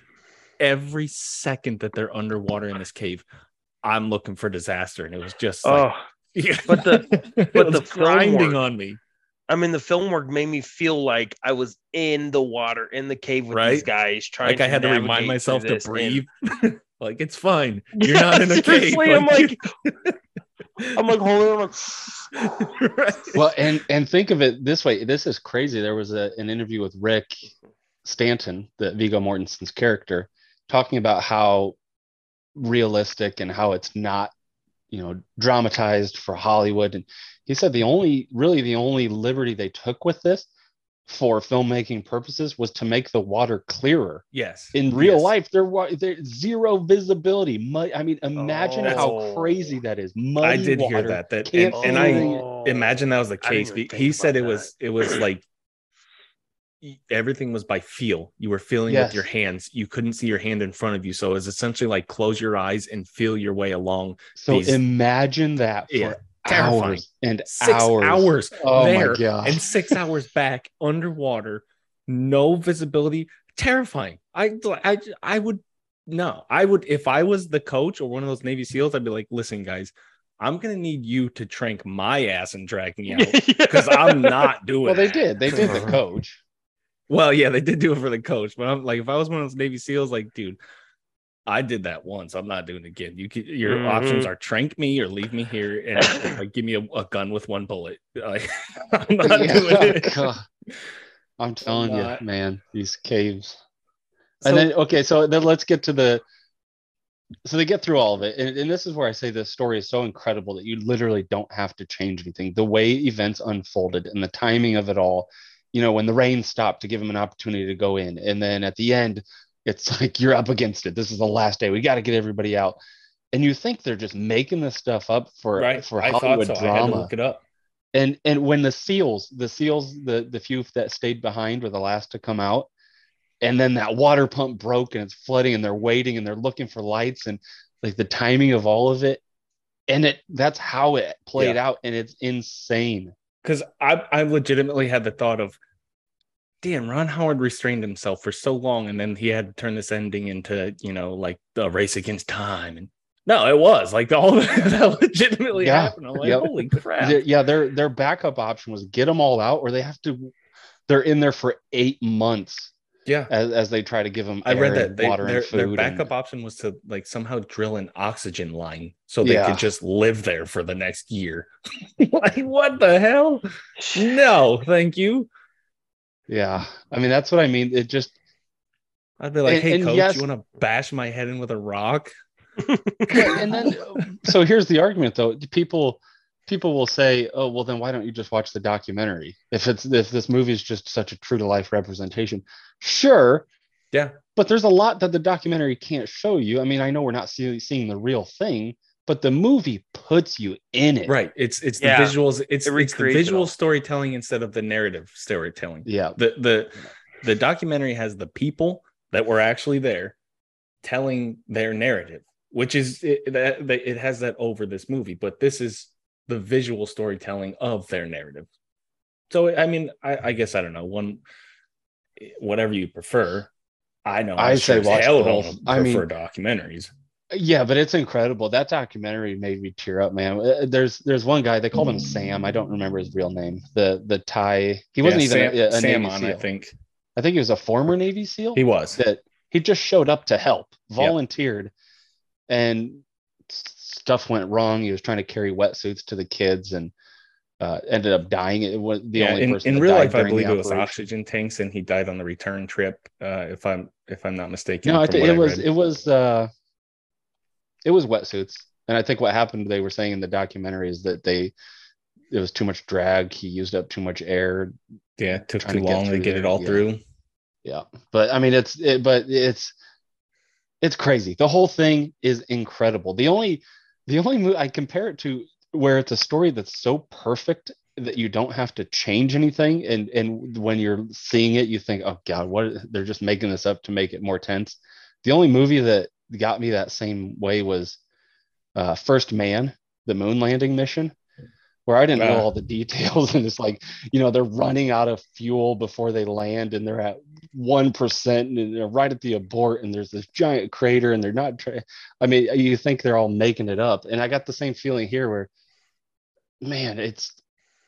every second that they're underwater in this cave i'm looking for disaster and it was just like oh, yeah. but the- <laughs> but the film grinding work- on me I mean, the film work made me feel like I was in the water in the cave with these guys trying. like i had to remind myself to this, and- breathe <laughs> like it's fine you're not in a cave Seriously, I'm Like, like, <laughs> I'm like holding. I'm like, right. well and and think of it this way this is crazy there was a, an interview with rick stanton the viggo mortensen's character talking about how realistic and how it's not you know dramatized for hollywood and he said the only really the only liberty they took with this for filmmaking purposes was to make the water clearer yes in real Yes. life there was there's zero visibility Mud, i mean imagine how Oh. crazy that is Muddy I did hear that. That and, and I imagine that was the case. He, said it about was it was like y- everything was by feel. You were feeling Yes. with your hands. You couldn't see your hand in front of you, so it was essentially like close your eyes and feel your way along. So these- imagine that for Yeah, terrifying. hours and Six hours. hours, Oh there my god! and six hours back underwater, no visibility. Terrifying. I I I would no. I would if I was the coach or one of those Navy SEALs. I'd be like, listen, guys. I'm gonna need you to trank my ass and drag me out <laughs> because I'm not doing. well, they that. did. They did the <laughs> coach. Well, yeah, they did do it for the coach, but I'm like, if I was one of those Navy SEAls, like, dude, I did that once. I'm not doing it again. You could, your Mhm. options are trank me or leave me here and like give me a, a gun with one bullet. <laughs> Like, I'm not Yeah, doing it. <laughs> God. I'm telling not. you, man, these caves. So- and then okay, so then let's get to the. So they get through all of it, and, and this is where I say the story is so incredible that you literally don't have to change anything. The way events unfolded and the timing of it all, you know, when the rain stopped to give them an opportunity to go in, and then at the end, it's <laughs> like you're up against it. This is the last day. We got to get everybody out, and you think they're just making this stuff up for right. for I Hollywood thought so. I had to drama look it up. and and when the seals the seals the the few that stayed behind were the last to come out and then that water pump broke and it's flooding and they're waiting and they're looking for lights and like the timing of all of it and it that's how it played Yeah. out and it's insane Because I, I legitimately had the thought of, damn, Ron Howard restrained himself for so long, and then he had to turn this ending into, you know, like a race against time. And no, it was like all <laughs> that legitimately Yeah. happened. I'm like, Yep. holy crap. Yeah their their backup option was get them all out or they have to they're in there for eight months yeah. as, as they try to give them I read that they, water their, and food their and- backup option was to like somehow drill an oxygen line so they Yeah. could just live there for the next year. <laughs> like, what the hell? <sighs> No, thank you. yeah i mean that's what i mean it just I'd be like, And- hey, and coach, yes- you want to bash my head in with a rock? <laughs> and then <laughs> so here's the argument though people people will say oh well then why don't you just watch the documentary if it's if this movie is just such a true to life representation sure Yeah. but there's a lot that the documentary can't show you i mean i know we're not see, seeing the real thing but the movie puts you in it Right. It's it's Yeah. the visuals. It's, It it's the recreates it visual storytelling instead of the narrative storytelling. yeah The the the documentary has the people that were actually there telling their narrative, which is it, that that- it has that over this movie, but this is the visual storytelling of their narrative. So I mean, I, I guess I don't know one, whatever you prefer. I know I say sure watch hell don't I mean- prefer documentaries. yeah but it's incredible that documentary made me tear up man Uh, there's there's one guy they called him sam i don't remember his real name the the thai he wasn't Yeah, even Sam, a, a Sam navy on, seal I think i think he was a former navy seal he was. that he just showed up to help, volunteered, and s- stuff went wrong. He was trying to carry wetsuits to the kids and uh, ended up dying. It was the yeah, only in, person in real life, I believe it was oxygen tanks, and he died on the return trip. Uh, if I'm if I'm not mistaken. No, I from think what it was it was uh, it was wetsuits, and I think what happened they were saying in the documentary is that they it was too much drag. He used up too much air. yeah, it took too to get long to through get it all yeah. through. Yeah, but I mean it's it, but it's it's crazy. The whole thing is incredible. The only the only movie I compare it to where it's a story that's so perfect that you don't have to change anything, and and when you're seeing it, you think, oh god, what they're just making this up to make it more tense. The only movie that got me that same way was uh, First Man, the moon landing mission, where I didn't know Ah. all the details. <laughs> And it's like, you know, they're running out of fuel before they land and they're at 1% and they're right at the abort and there's this giant crater and they're not trying. I mean, you think they're all making it up. And I got the same feeling here where, man, it's,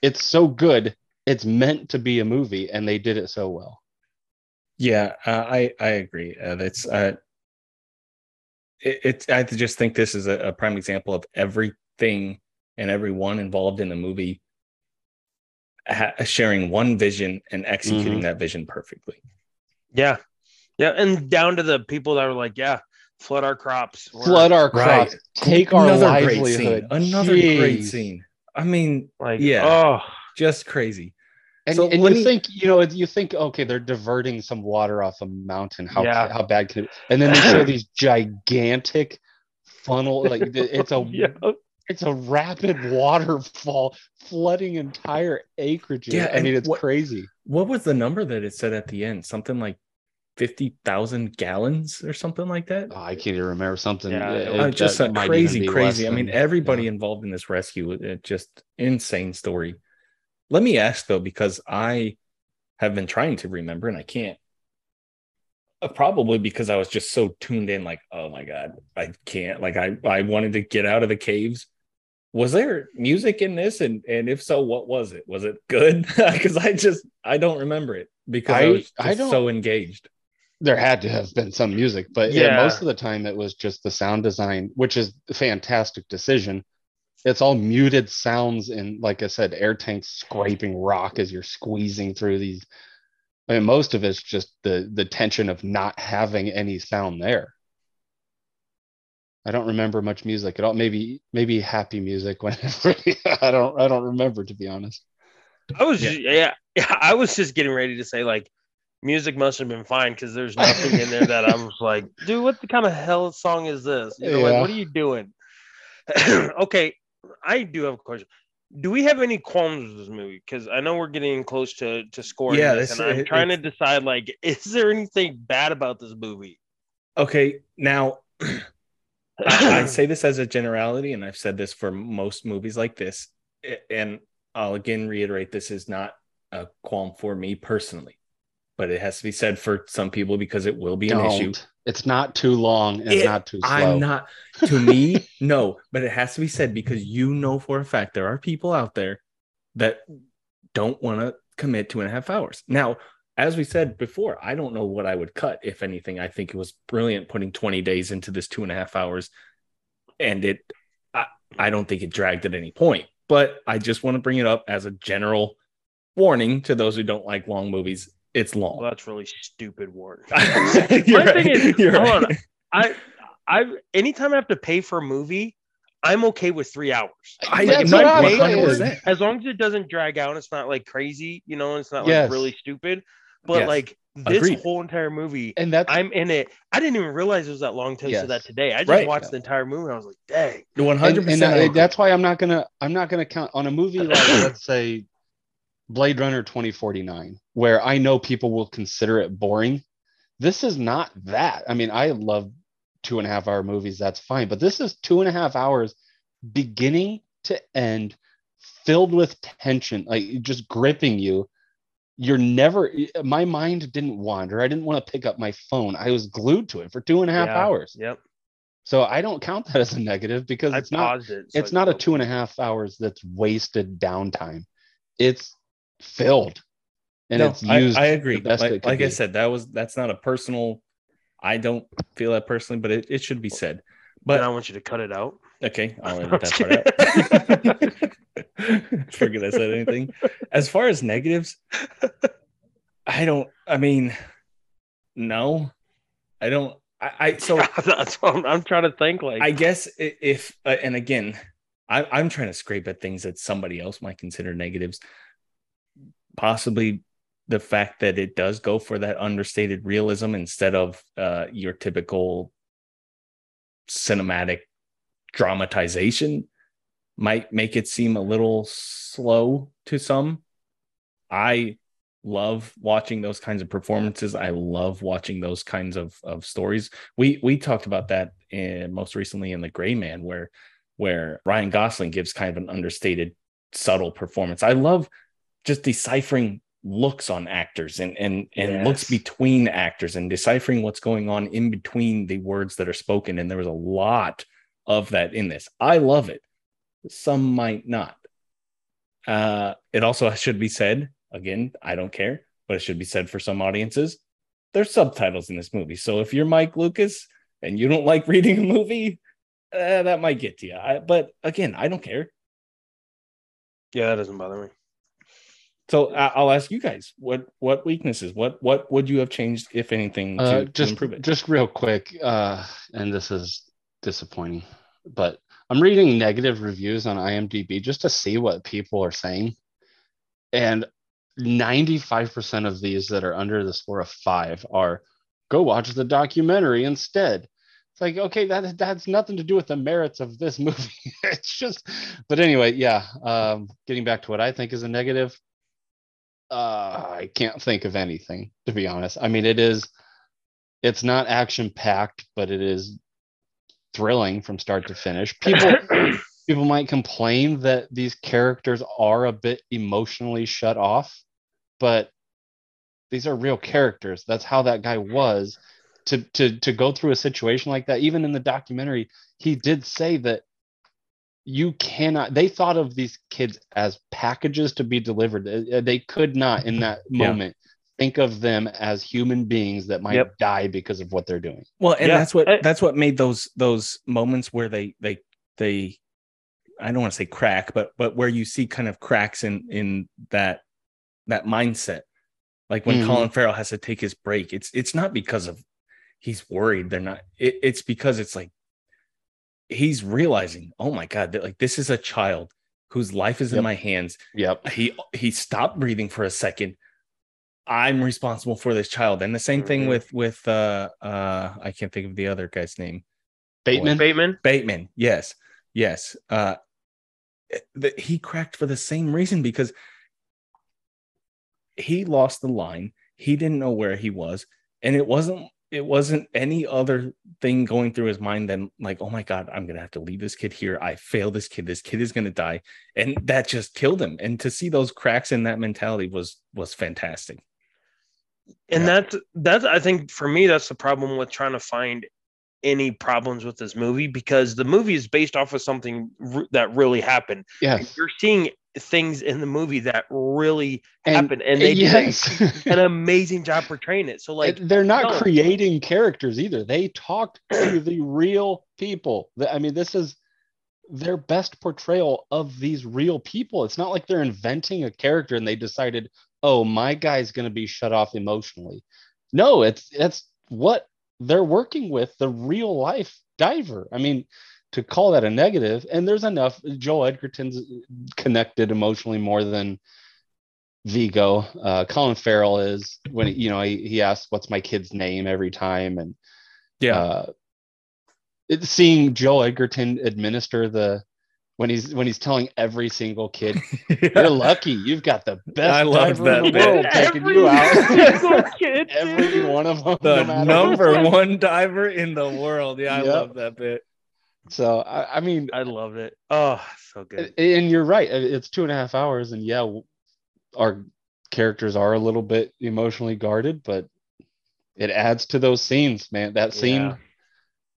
it's so good. It's meant to be a movie and they did it so well. Yeah, uh, I I agree. Uh, that's uh, it, it's I just think this is a, a prime example of everything and everyone involved in the movie ha- sharing one vision and executing Mhm. that vision perfectly. Yeah. Yeah. And down to the people that were like, yeah, flood our crops. We're- Flood our Right. crops, take our Another great livelihood. scene. Another great scene. I mean, Like, Yeah. Oh, just crazy. And, So and you me- think, you know, you think, okay, they're diverting some water off a mountain. How Yeah. how bad can it? And then they show these gigantic funnel, like it's a <laughs> yeah. It's a rapid waterfall flooding entire acreages. Yeah, I mean, it's what- crazy. What was the number that it said at the end? Something like fifty thousand gallons or something like that. Oh, I can't even remember something. Yeah, it- it Uh, just that a crazy, crazy. less I mean, everybody yeah. involved in this rescue, it just insane story. Let me ask though, because I have been trying to remember and I can't. Uh, probably because I was just so tuned in, like, oh my god, I can't. Like, I I wanted to get out of the caves. Was there music in this, and and if so, what was it? Was it good? <laughs> Because I just I don't remember it because I, I- was I don't- so engaged. there had to have been some music, but yeah. Yeah. most of the time it was just the sound design, which is a fantastic decision. It's all muted sounds and like I said, air tanks scraping rock as you're squeezing through these. I mean, most of it's just the the tension of not having any sound there. I don't remember much music at all. Maybe maybe happy music whenever <laughs> I don't I don't remember to be honest. I was, Yeah. yeah. yeah, <laughs> I was just getting ready to say, like, music must have been fine because there's nothing in there that I was <laughs> like, dude, what the kind of hell song is this? You know, like, Yeah. what are you doing? <clears throat> okay, I do have a question. Do we have any qualms with this movie? Because I know we're getting close to to scoring Yeah, this, this- and I'm it- trying to decide, like, is there anything bad about this movie? Okay, now <clears throat> I, I <laughs> say this as a generality, and I've said this for most movies like this, and I'll again reiterate: this is not a qualm for me personally, but it has to be said for some people because it will be an issue. It's not too long and It- not too slow. I'm not to me, <laughs> no, but it has to be said because you know for a fact there are people out there that don't want to commit two and a half hours. Now, as we said before, I don't know what I would cut, if anything. I think it was brilliant putting 20 days into this two and a half hours. And it I, I don't think it dragged at any point. But I just want to bring it up as a general warning to those who don't like long movies. It's long. Well, that's really stupid word. <laughs> You're My thing right. is- You're hold right. I, I, anytime I have to pay for a movie, I'm okay with three hours. I, That's no, what I'm 100%. as long as it doesn't drag out, it's not like crazy, you know, it's not like Yes. really stupid. But Yes. like this Agreed. whole entire movie, And that's I'm in it. I didn't even realize it was that long till you Yes. said that today. I just Right. watched the entire movie. And I was like, dang. Uh, one and, hundred and percent. that- that's why I'm not gonna I'm not gonna count on a movie <coughs> like let's say Blade Runner 2049, where I know people will consider it boring. This is not that. I mean, I love two and a half hour movies, that's fine, but this is two and a half hours beginning to end, filled with tension, like just gripping you. You're never uh, my mind didn't wander. I didn't want to pick up my phone. I was glued to it for two and a half Yeah. hours. Yep. So I don't count that as a negative because I it's not it. so it's I not a two and a half hours that's wasted downtime. It's filled and no, it's used. I agree. the best Like, could like I said, that was that's not a personal. I don't feel that personally, but it, it should be said. But Then I want you to cut it out. Okay, <laughs> I'll edit that part out. <laughs> Forget I said anything. As far as negatives, I don't. I mean, no, I don't. I, I so <laughs> That's what I'm, I'm trying to think. Like, I guess if uh, and again, I, I'm trying to scrape at things that somebody else might consider negatives. Possibly the fact that it does go for that understated realism instead of uh, your typical cinematic dramatization might make it seem a little slow to some. I love watching those kinds of performances. I love watching those kinds of of stories. We we talked about that in, most recently in The Gray Man, where where Ryan Gosling gives kind of an understated, subtle performance. I love just deciphering looks on actors and and and yes. looks between actors and deciphering what's going on in between the words that are spoken. And there was a lot of that in this. I love it. Some might not. Uh, it also should be said again, I don't care, but it should be said for some audiences. There's subtitles in this movie. So if you're Mike Lucas and you don't like <laughs> reading a movie, uh, that might get to you. I, but again, I don't care. Yeah, that doesn't bother me. So I'll ask you guys what what weaknesses, what what would you have changed if anything to, uh, just, to improve it? Just real quick, uh, and this is disappointing, but I'm reading negative reviews on IMDb just to see what people are saying, and 95% of these that are under the score of five are go watch the documentary instead. It's like, okay, that, that has nothing to do with the merits of this <laughs> movie. it's just, but anyway, yeah. Um, getting back to what I think is a negative, uh, I can't think of anything, to be honest. I mean, it is, it's not action packed, but it is thrilling from start to finish. <coughs> People, people might complain that these characters are a bit emotionally shut off, but these are real characters. That's how that guy was. To to to go through a situation like that, even in the documentary, he did say that you cannot they thought of these kids as packages to be delivered they could not in that moment yeah. Think of them as human beings that might yep. die because of what they're doing well and yeah. that's what that's what made those those moments where they they they I don't want to say crack, but but where you see kind of cracks in in that that mindset. Like when mm Colin Farrell has to take his break, it's it's not because of he's worried. They're not. It, it's because it's like he's realizing, oh my god, that like this is a child whose life is yep. in my hands. Yep. He he stopped breathing for a second. I'm responsible for this child. And the same thing mm-hmm. with with uh uh I can't think of the other guy's name. Bateman. Bateman. Bateman. Yes. Yes. Uh that he cracked for the same reason because he lost the line. He didn't know where he was, and it wasn't it wasn't any other thing going through his mind than like, oh my god, I'm gonna have to leave this kid here. I fail this kid. This kid is gonna die, and that just killed him. And to see those cracks in that mentality was was fantastic. And yeah. that's that's I think for me that's the problem with trying to find any problems with this movie because the movie is based off of something r- that really happened. Yeah, you're seeing things in the movie that really and, happened, and they yes. did an amazing job portraying it. So, like, they're not no. creating characters either; they talked to <clears throat> the real people. I mean, this is their best portrayal of these real people. It's not like they're inventing a character and they decided, "Oh, my guy's going to be shut off emotionally." No, it's that's what they're working with the real life diver. I mean, to call that a negative, and there's enough. Joel Edgerton's connected emotionally more than Viggo. Uh, Colin Farrell is when you know he, he asks, "What's my kid's name?" every time, and yeah, uh, it, seeing Joel Edgerton administer the when he's when he's telling every single kid, <laughs> "You're lucky, you've got the best I love that in the bit. world taking you out." <laughs> kid, every one of them, the no number <laughs> one diver in the world. Yeah, I yep. love that bit. So I, I, mean, I love it. Oh, so good. And you're right. It's two and a half hours, and yeah, our characters are a little bit emotionally guarded, but it adds to those scenes, man. That scene yeah.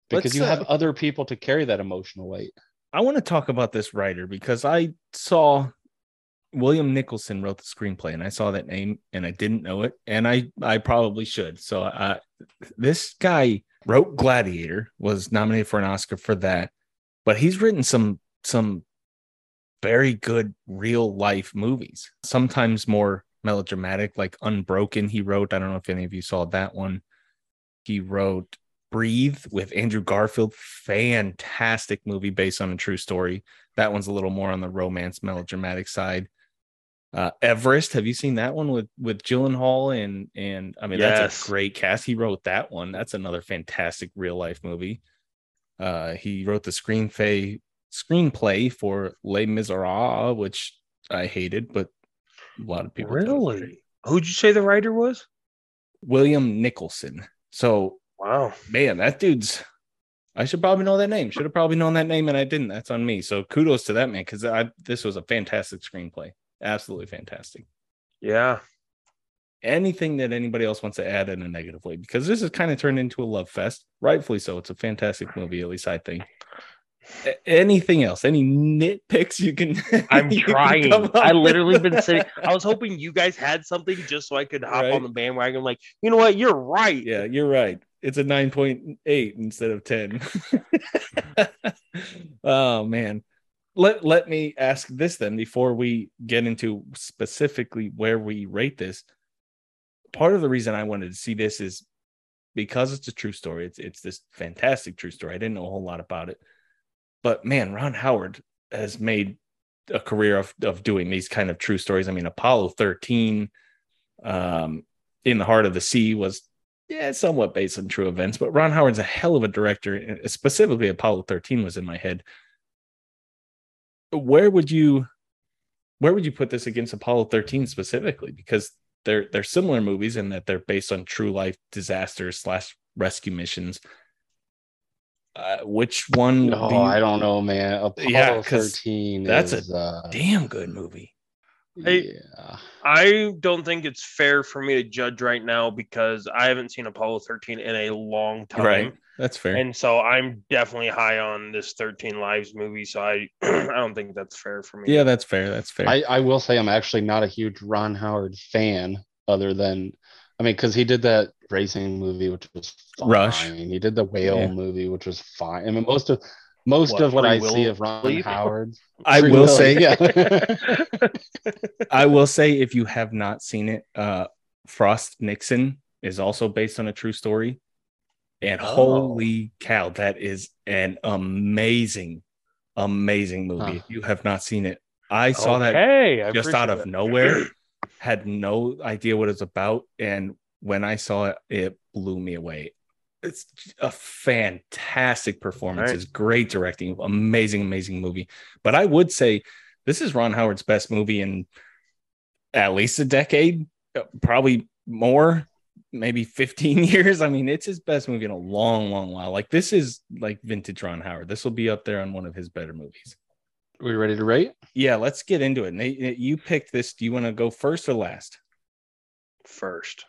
because Let's, you have uh, other people to carry that emotional weight. I want to talk about this writer because I saw William Nicholson wrote the screenplay, and I saw that name and I didn't know it, and I I probably should. So uh, this guy wrote Gladiator, was nominated for an Oscar for that, but he's written some some very good real life movies. Sometimes more melodramatic, like Unbroken. He wrote. I don't know if any of you saw that one. He wrote Breathe with Andrew Garfield, fantastic movie based on a true story. That one's a little more on the romance melodramatic side. Uh, Everest, have you seen that one with with Gyllenhaal and and I mean yes. that's a great cast. He wrote that one. That's another fantastic real life movie. Uh, he wrote the screenplay screenplay for Les Miserables, which I hated, but a lot of people really Who'd you say the writer was? William Nicholson. So Wow. man, that dude's. I should probably know that name. Should have probably known that name, and I didn't. That's on me. So kudos to that man because I this was a fantastic screenplay. Absolutely fantastic. Yeah. Anything that anybody else wants to add in a negative way because this has kind of turned into a love fest, rightfully so. It's a fantastic movie, at least I think. A- anything else? Any nitpicks you can? <laughs> I'm you trying. come up I literally been <laughs> sitting. I was hoping you guys had something just so I could hop Right. on the bandwagon. Like, you know what? You're right. Yeah, you're right. It's a 9.8 instead of 10. <laughs> oh man. Let let me ask this then before we get into specifically where we rate this. Part of the reason I wanted to see this is because it's a true story. It's it's this fantastic true story. I didn't know a whole lot about it. But man, Ron Howard has made a career of of doing these kind of true stories. I mean, Apollo 13 um in the heart of the sea was yeah, somewhat based on true events, but Ron Howard's a hell of a director. Specifically, Apollo 13 was in my head. Where would you where would you put this against Apollo 13 specifically? Because they're they're similar movies in that they're based on true life disasters slash rescue missions. Uh, which one? No, do you- I don't know, man. Apollo Yeah, 'cause 13 that's a uh, damn good movie. Hey, yeah. I don't think it's fair for me to judge right now because I haven't seen Apollo 13 in a long time. Right. That's fair. And so I'm definitely high on this 13 Lives movie. So I, <clears throat> I don't think that's fair for me. yeah, that's fair. That's fair. I, I will say I'm actually not a huge Ron Howard fan, other than, I mean, because he did that racing movie, which was fine. Rush. He did the whale Yeah. movie, which was fine. I mean, most of most What, of what I Will see of Ron Leave? Howard, <laughs> I will Will, say, yeah. <laughs> I will say if you have not seen it, uh Frost Nixon is also based on a true story. And Oh. holy cow, that is an amazing, amazing movie. Huh. If you have not seen it, I saw that okay, I just out of appreciate it. nowhere, had no idea what it's about. And when I saw it, it blew me away. It's a fantastic performance. Right. It's great directing, amazing, amazing movie. But I would say this is Ron Howard's best movie in at least a decade, uh, probably more, maybe 15 <laughs> years. I mean, it's his best movie in a long, long while. Like this is like vintage Ron Howard. This will be up there on one of his better movies. we ready to rate? Yeah, let's get into it. Nate, Nate, you picked this. Do you want to go first or last? first.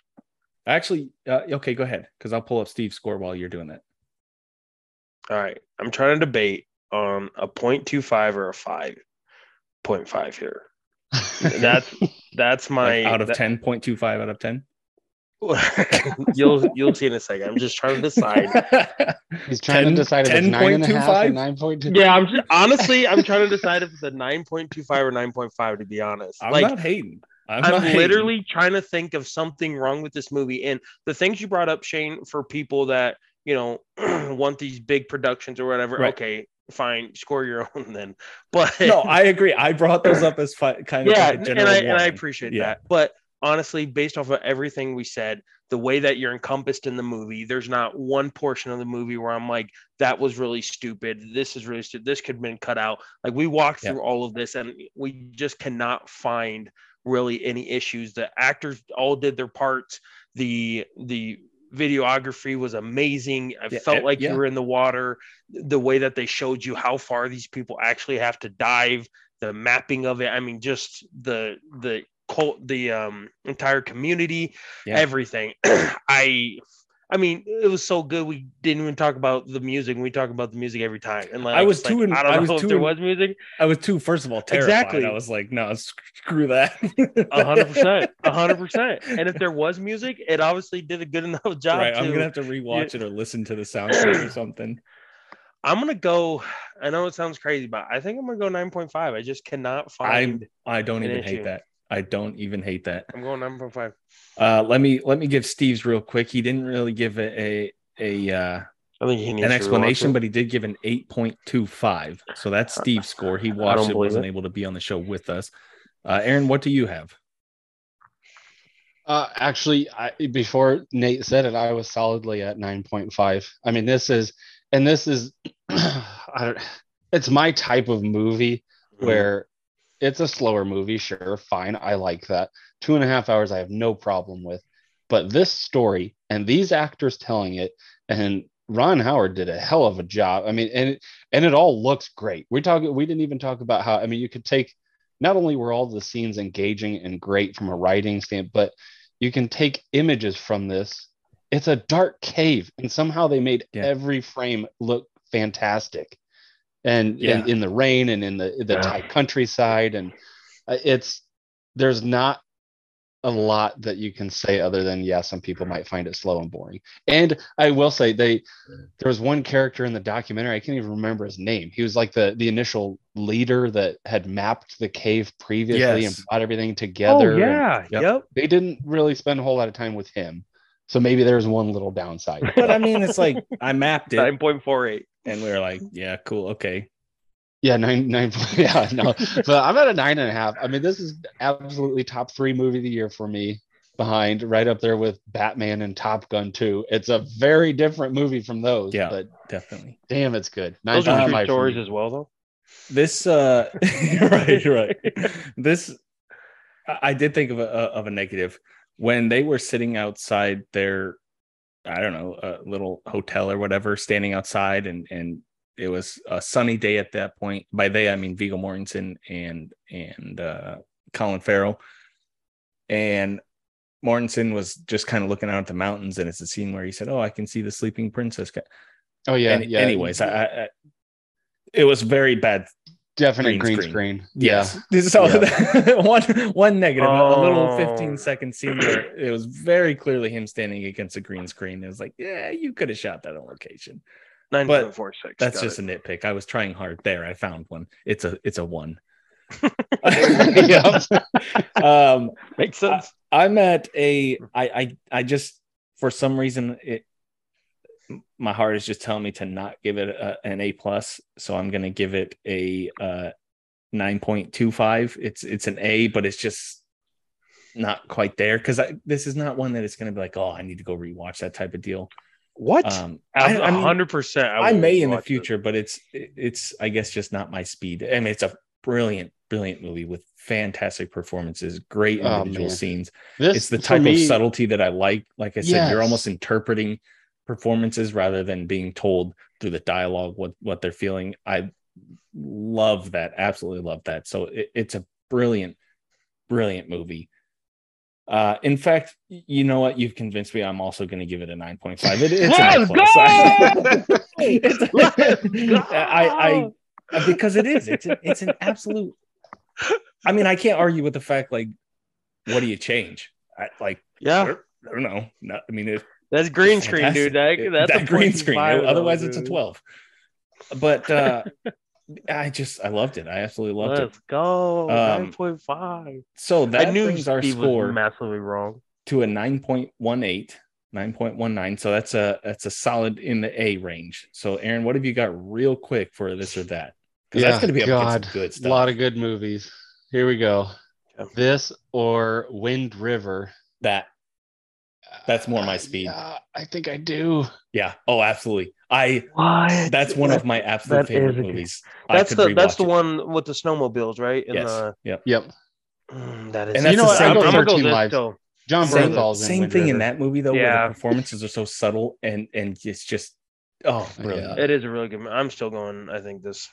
Actually, uh, okay, go ahead because I'll pull up Steve's score while you're doing that. All right. I'm trying to debate on a 0.25 or a 5.5 here. <laughs> That's that's my Like out of that- 10.25 out of 10. <laughs> you'll you'll see in a second. I'm just trying to decide. <laughs> He's trying 10 to decide if it's nine and a half or 10.25? nine point two. Yeah, I'm just, honestly I'm trying to decide if it's a 9.25 or 9.5 to be honest. I'm like not hating. I'm, I'm, literally trying to think of something wrong with this movie. And the things you brought up, Shane, for people that, you know, <clears throat> want these big productions or whatever, Right. okay, fine, score your own then. <laughs> But No, I agree. I brought those up as fi- kind of yeah, like a and general I and I appreciate Yeah. that. But honestly, based off of everything we said, the way that you're encompassed in the movie, there's not one portion of the movie where I'm like, that was really stupid. This is really stupid. This could have been cut out. Like we walked Yeah. through all of this and we just cannot find really any issues. The actors all did their parts. The the videography was amazing. I Yeah, felt eh, like yeah. you were in the water. The way that they showed you how far these people actually have to dive, the mapping of it. I mean, just the the cult, the um entire community, Yeah. everything. <clears throat> I I mean, it was so good. We didn't even talk about the music. We talk about the music every time. And like, I was too like, in- I don't I know was if too there was music. I was too, first of all, terrified. Exactly. I was like, no, screw that. A hundred percent, a hundred percent. <laughs> And if there was music, it obviously did a good enough job. Right. I'm to- gonna have to rewatch it or listen to the soundtrack or <clears throat> something. I'm gonna go. I know it sounds crazy, but I think I'm gonna go 9.5. I just cannot I find. I don't an even hate that. I don't even hate that. I'm going 9.5. Uh, let me let me give Steve's real quick. He didn't really give a a, a uh, I think he needs an explanation, but he did give an 8.25. So that's Steve's score. He watched it, wasn't it. able to be on the show with us. Uh, Aaron, what do you have? Uh, actually, I, before Nate said it, I was solidly at 9.5. I mean, this is, and this is, <clears throat> I don't, it's my type of movie Mhm. where it's a slower movie, sure, fine. I like that. Two and a half hours, I have no problem with. But this story and these actors telling it, and Ron Howard did a hell of a job. I mean, and it, and it all looks great. We talk. We didn't even talk about how. I mean, you could take. Not only were all the scenes engaging and great from a writing standpoint, but you can take images from this. It's a dark cave, and somehow they made Yeah. every frame look fantastic. And Yeah. in, in the rain and in the the Yeah. Thai countryside, and uh, it's there's not a lot that you can say other than yeah, some people might find it slow and boring. And I will say they there was one character in the documentary, I can't even remember his name. He was like the the initial leader that had mapped the cave previously and brought everything together. Oh and yeah. Yep. Yep. They didn't really spend a whole lot of time with him. So maybe there's one little downside. But I mean, it's like I mapped it, Nine point four eight. And we were like, yeah, cool, okay. Yeah, nine nine. <laughs> Yeah, no, but I'm at a nine and a half. I mean, this is absolutely top three movie of the year for me. Behind, right up there with Batman and Top Gun 2. It's a very different movie from those. Yeah. but Definitely. damn, it's good. Those are 9.5 true for stories me. as well, though. This, uh, <laughs> right, right. <laughs> This, I I did think of a of a negative when they were sitting outside their, I don't know, a little hotel or whatever, standing outside, and and it was a sunny day at that point. By they, I mean Viggo Mortensen and and uh, Colin Farrell, and Mortensen was just kind of looking out at the mountains, and it's a scene where he said, "Oh, I can see the sleeping princess." Oh yeah, Any- yeah. Anyways, I, I, it was very bad definite green green, screen. screen. Yes. So <laughs> one one negative, a- a little Oh. 15 second scene where it was very clearly him standing against a green screen. It was like, yeah, you could have shot that on location. Nine point four six. That's just a nitpick. I was trying hard there. I found one. It's a it's a one. <laughs> yeah. <laughs> um makes sense. I'm at a I I I just for some reason it my heart is just telling me to not give it a, an A plus, so I'm gonna give it a uh 9.25. It's it's an A, but it's just not quite there because this is not one that it's gonna be like, oh, I need to go rewatch that type of deal. what? Um, I, I mean, hundred percent. I may in the future, but it's it's I guess just not my speed. I mean, it's a brilliant, brilliant movie with fantastic performances, great Oh, individual man. scenes This it's the type me- of subtlety that I like. Like I said, Yes. you're almost interpreting performances rather than being told through the dialogue what what they're feeling. I love that, absolutely love that. So it, it's a brilliant, brilliant movie. Uh, in fact, you know what? You've convinced me. I'm also going to give it a 9.5. It, it's an A Let's plus. <laughs> It's- Let's <laughs> go! I, I, because it is. It's an, it's an absolute. I mean, I can't argue with the fact. Like, what do you change? I, like, yeah, I don't know. No, I mean, it, that's green screen, fantastic. dude. That, that's that a green screen. 0.5 Otherwise, though, it's a 12. But uh, <laughs> I just, I loved it. I absolutely loved Let's it. go. Um, Nine point five. So that I knew brings our score massively wrong. to a 9.18, 9.19. So that's a that's a solid in the A range. So Aaron, what have you got real quick for this or that? Because that's going to be up against God, some good stuff. a stuff. lot of good movies. Here we go. Yeah. This or Wind River. that That's more my speed. Yeah, I think I do. Yeah. Oh, absolutely. I What? that's one of my absolute that favorite is movies. That's the that's rewatch the it. one with the snowmobiles, right? In Yes. the- Yep. Yep. Mm, that is. And that's You know the what? same I go thing. I'm gonna go 13 this lives. Jon Same, Bernthal's in same Wind thing in that movie though, where Yeah. the performances are so subtle and and it's just oh <laughs> brilliant. Yeah. It is a really good. mo- I'm still going. I think this.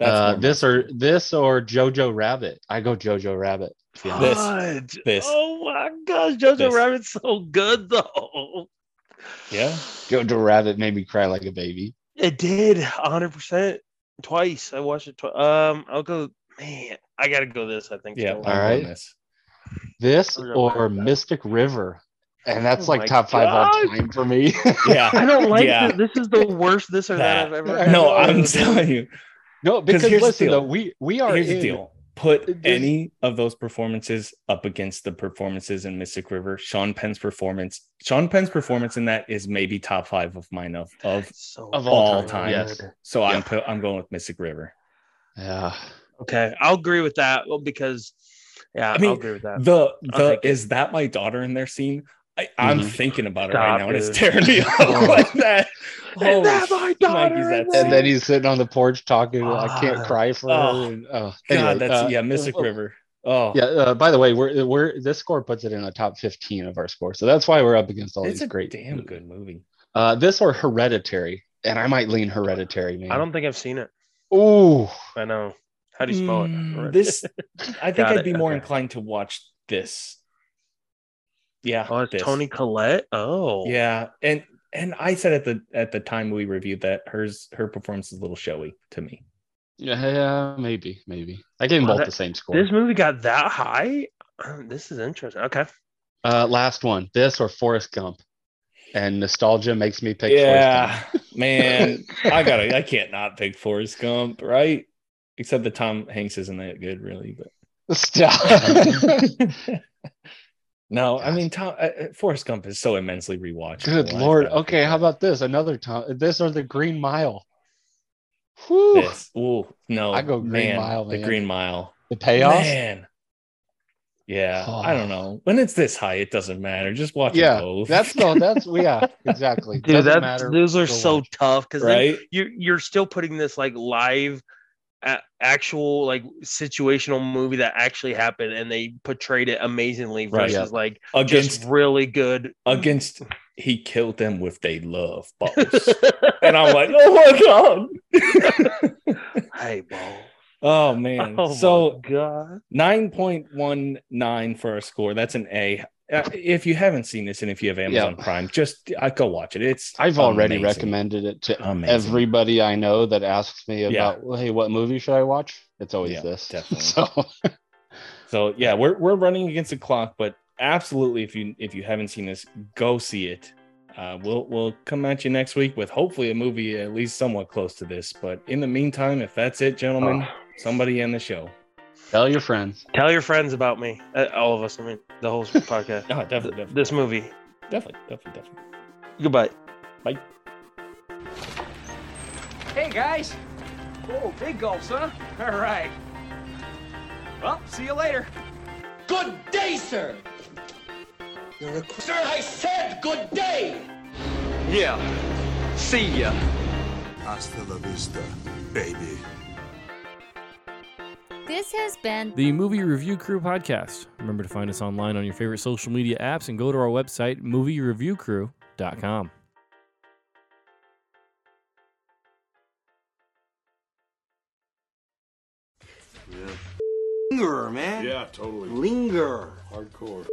That's Uh, this or this or Jojo Rabbit. I go Jojo Rabbit. to. This. This. Oh my gosh, Jojo This. Rabbit's so good though. yeah. Jojo Rabbit made me cry like a baby. It did 100 percent twice. I watched it. Twi- um, I'll go. Man, I gotta go. This. I think. Yeah. still. I'm All going right. This. This or Mystic River. And that's Oh like top five all time for me. Yeah. <laughs> I don't like Yeah. this. This is the worst this or that, That- I've ever. No, had. I'm <laughs> telling you. No, because here's the listen deal. though, we we are Here's the deal. Put It- any of those performances up against the performances in Mystic River. Sean Penn's performance. Sean Penn's performance in that is maybe top five of mine of of So Of all all time. time, yes. So I'm Yeah. I'm going with Mystic River. Yeah. Okay, I'll agree with that. Well, because yeah, I mean, I'll agree with that. The the take it. is that my daughter in their scene? I, I'm Mhm. thinking about it Stop, right now, and it's dude. tearing me <laughs> up <laughs> like that. Holy that my daughter Mikey's that And then he's sitting on the porch talking. I can't Ah. cry for Oh. her. And, oh, God, anyway, that's uh, yeah, Mystic uh, River. Oh, Yeah. Uh, by the way, we're we're this score puts it in the top 15 of our score, so that's why we're up against all it's these a great. damn movies. good movie. Uh, this or Hereditary, and I might lean Hereditary, man. I don't think I've seen it. Oh, I know. How do you spell Mm, it? This, I <laughs> think I'd it, be more okay. inclined to watch this. Yeah, Oh, it's this. Toni Collette. Oh, Yeah, and and I said at the at the time we reviewed that hers her performance is a little showy to me. yeah, maybe, maybe. I gave them Well, both that- the same score. This movie got that high. <clears throat> This is interesting. Okay. Uh, last one, this or Forrest Gump, and nostalgia makes me pick Forrest yeah, <laughs> man, I <laughs> gotta I can't not pick Forrest Gump, right? Except that Tom Hanks isn't that good, really. But Gump. Stop. <laughs> no, I mean Tom uh, uh, Forrest Gump is so immensely rewatchable. Good lord. Okay, how about this? Another time. This or the Green Mile. Whew. this? Ooh, no, I go Green man, Mile, The. Green Mile. The payoff. Man. Yeah, I don't know. When it's this high, it doesn't matter. Just watch them Yeah, both. that's no. That's <laughs> yeah, exactly. Dude, Doesn't that matter. those are so watch. tough because right. you're you're still putting this like live a- actual like situational movie that actually happened and they portrayed it amazingly Right. versus like Against just really good against he killed them with they love boss. <laughs> and I'm like, oh my god. <laughs> hey bro oh man. oh so my god 9.19 for our score. That's an A. Uh, if you haven't seen this and if you have Amazon Prime, just uh, go watch it. It's I've already recommended it to Amazing. everybody I know that asks me Yeah. about, well, hey, what movie should I watch? It's always Yeah, this. definitely. <laughs> So So yeah, we're we're running against the clock, but absolutely, if you if you haven't seen this, go see it. Uh, we'll we'll come at you next week with hopefully a movie at least somewhat close to this. But in the meantime, if that's it, gentlemen, Oh. somebody end the show. Tell your friends. tell your friends about me uh, all of us i mean the whole <laughs> podcast No, definitely, definitely, this movie definitely, definitely, definitely. goodbye Bye. Hey guys! Oh, big gulps, huh? <laughs> All right. Well, see you later. Good day, sir. You're a sir. I said good day. Yeah. See ya. Hasta la vista, baby. This has been The Movie Review Crew podcast. Remember to find us online on your favorite social media apps and go to our website, moviereviewcrew.com. Linger, man. Yeah, totally. Linger. Hardcore.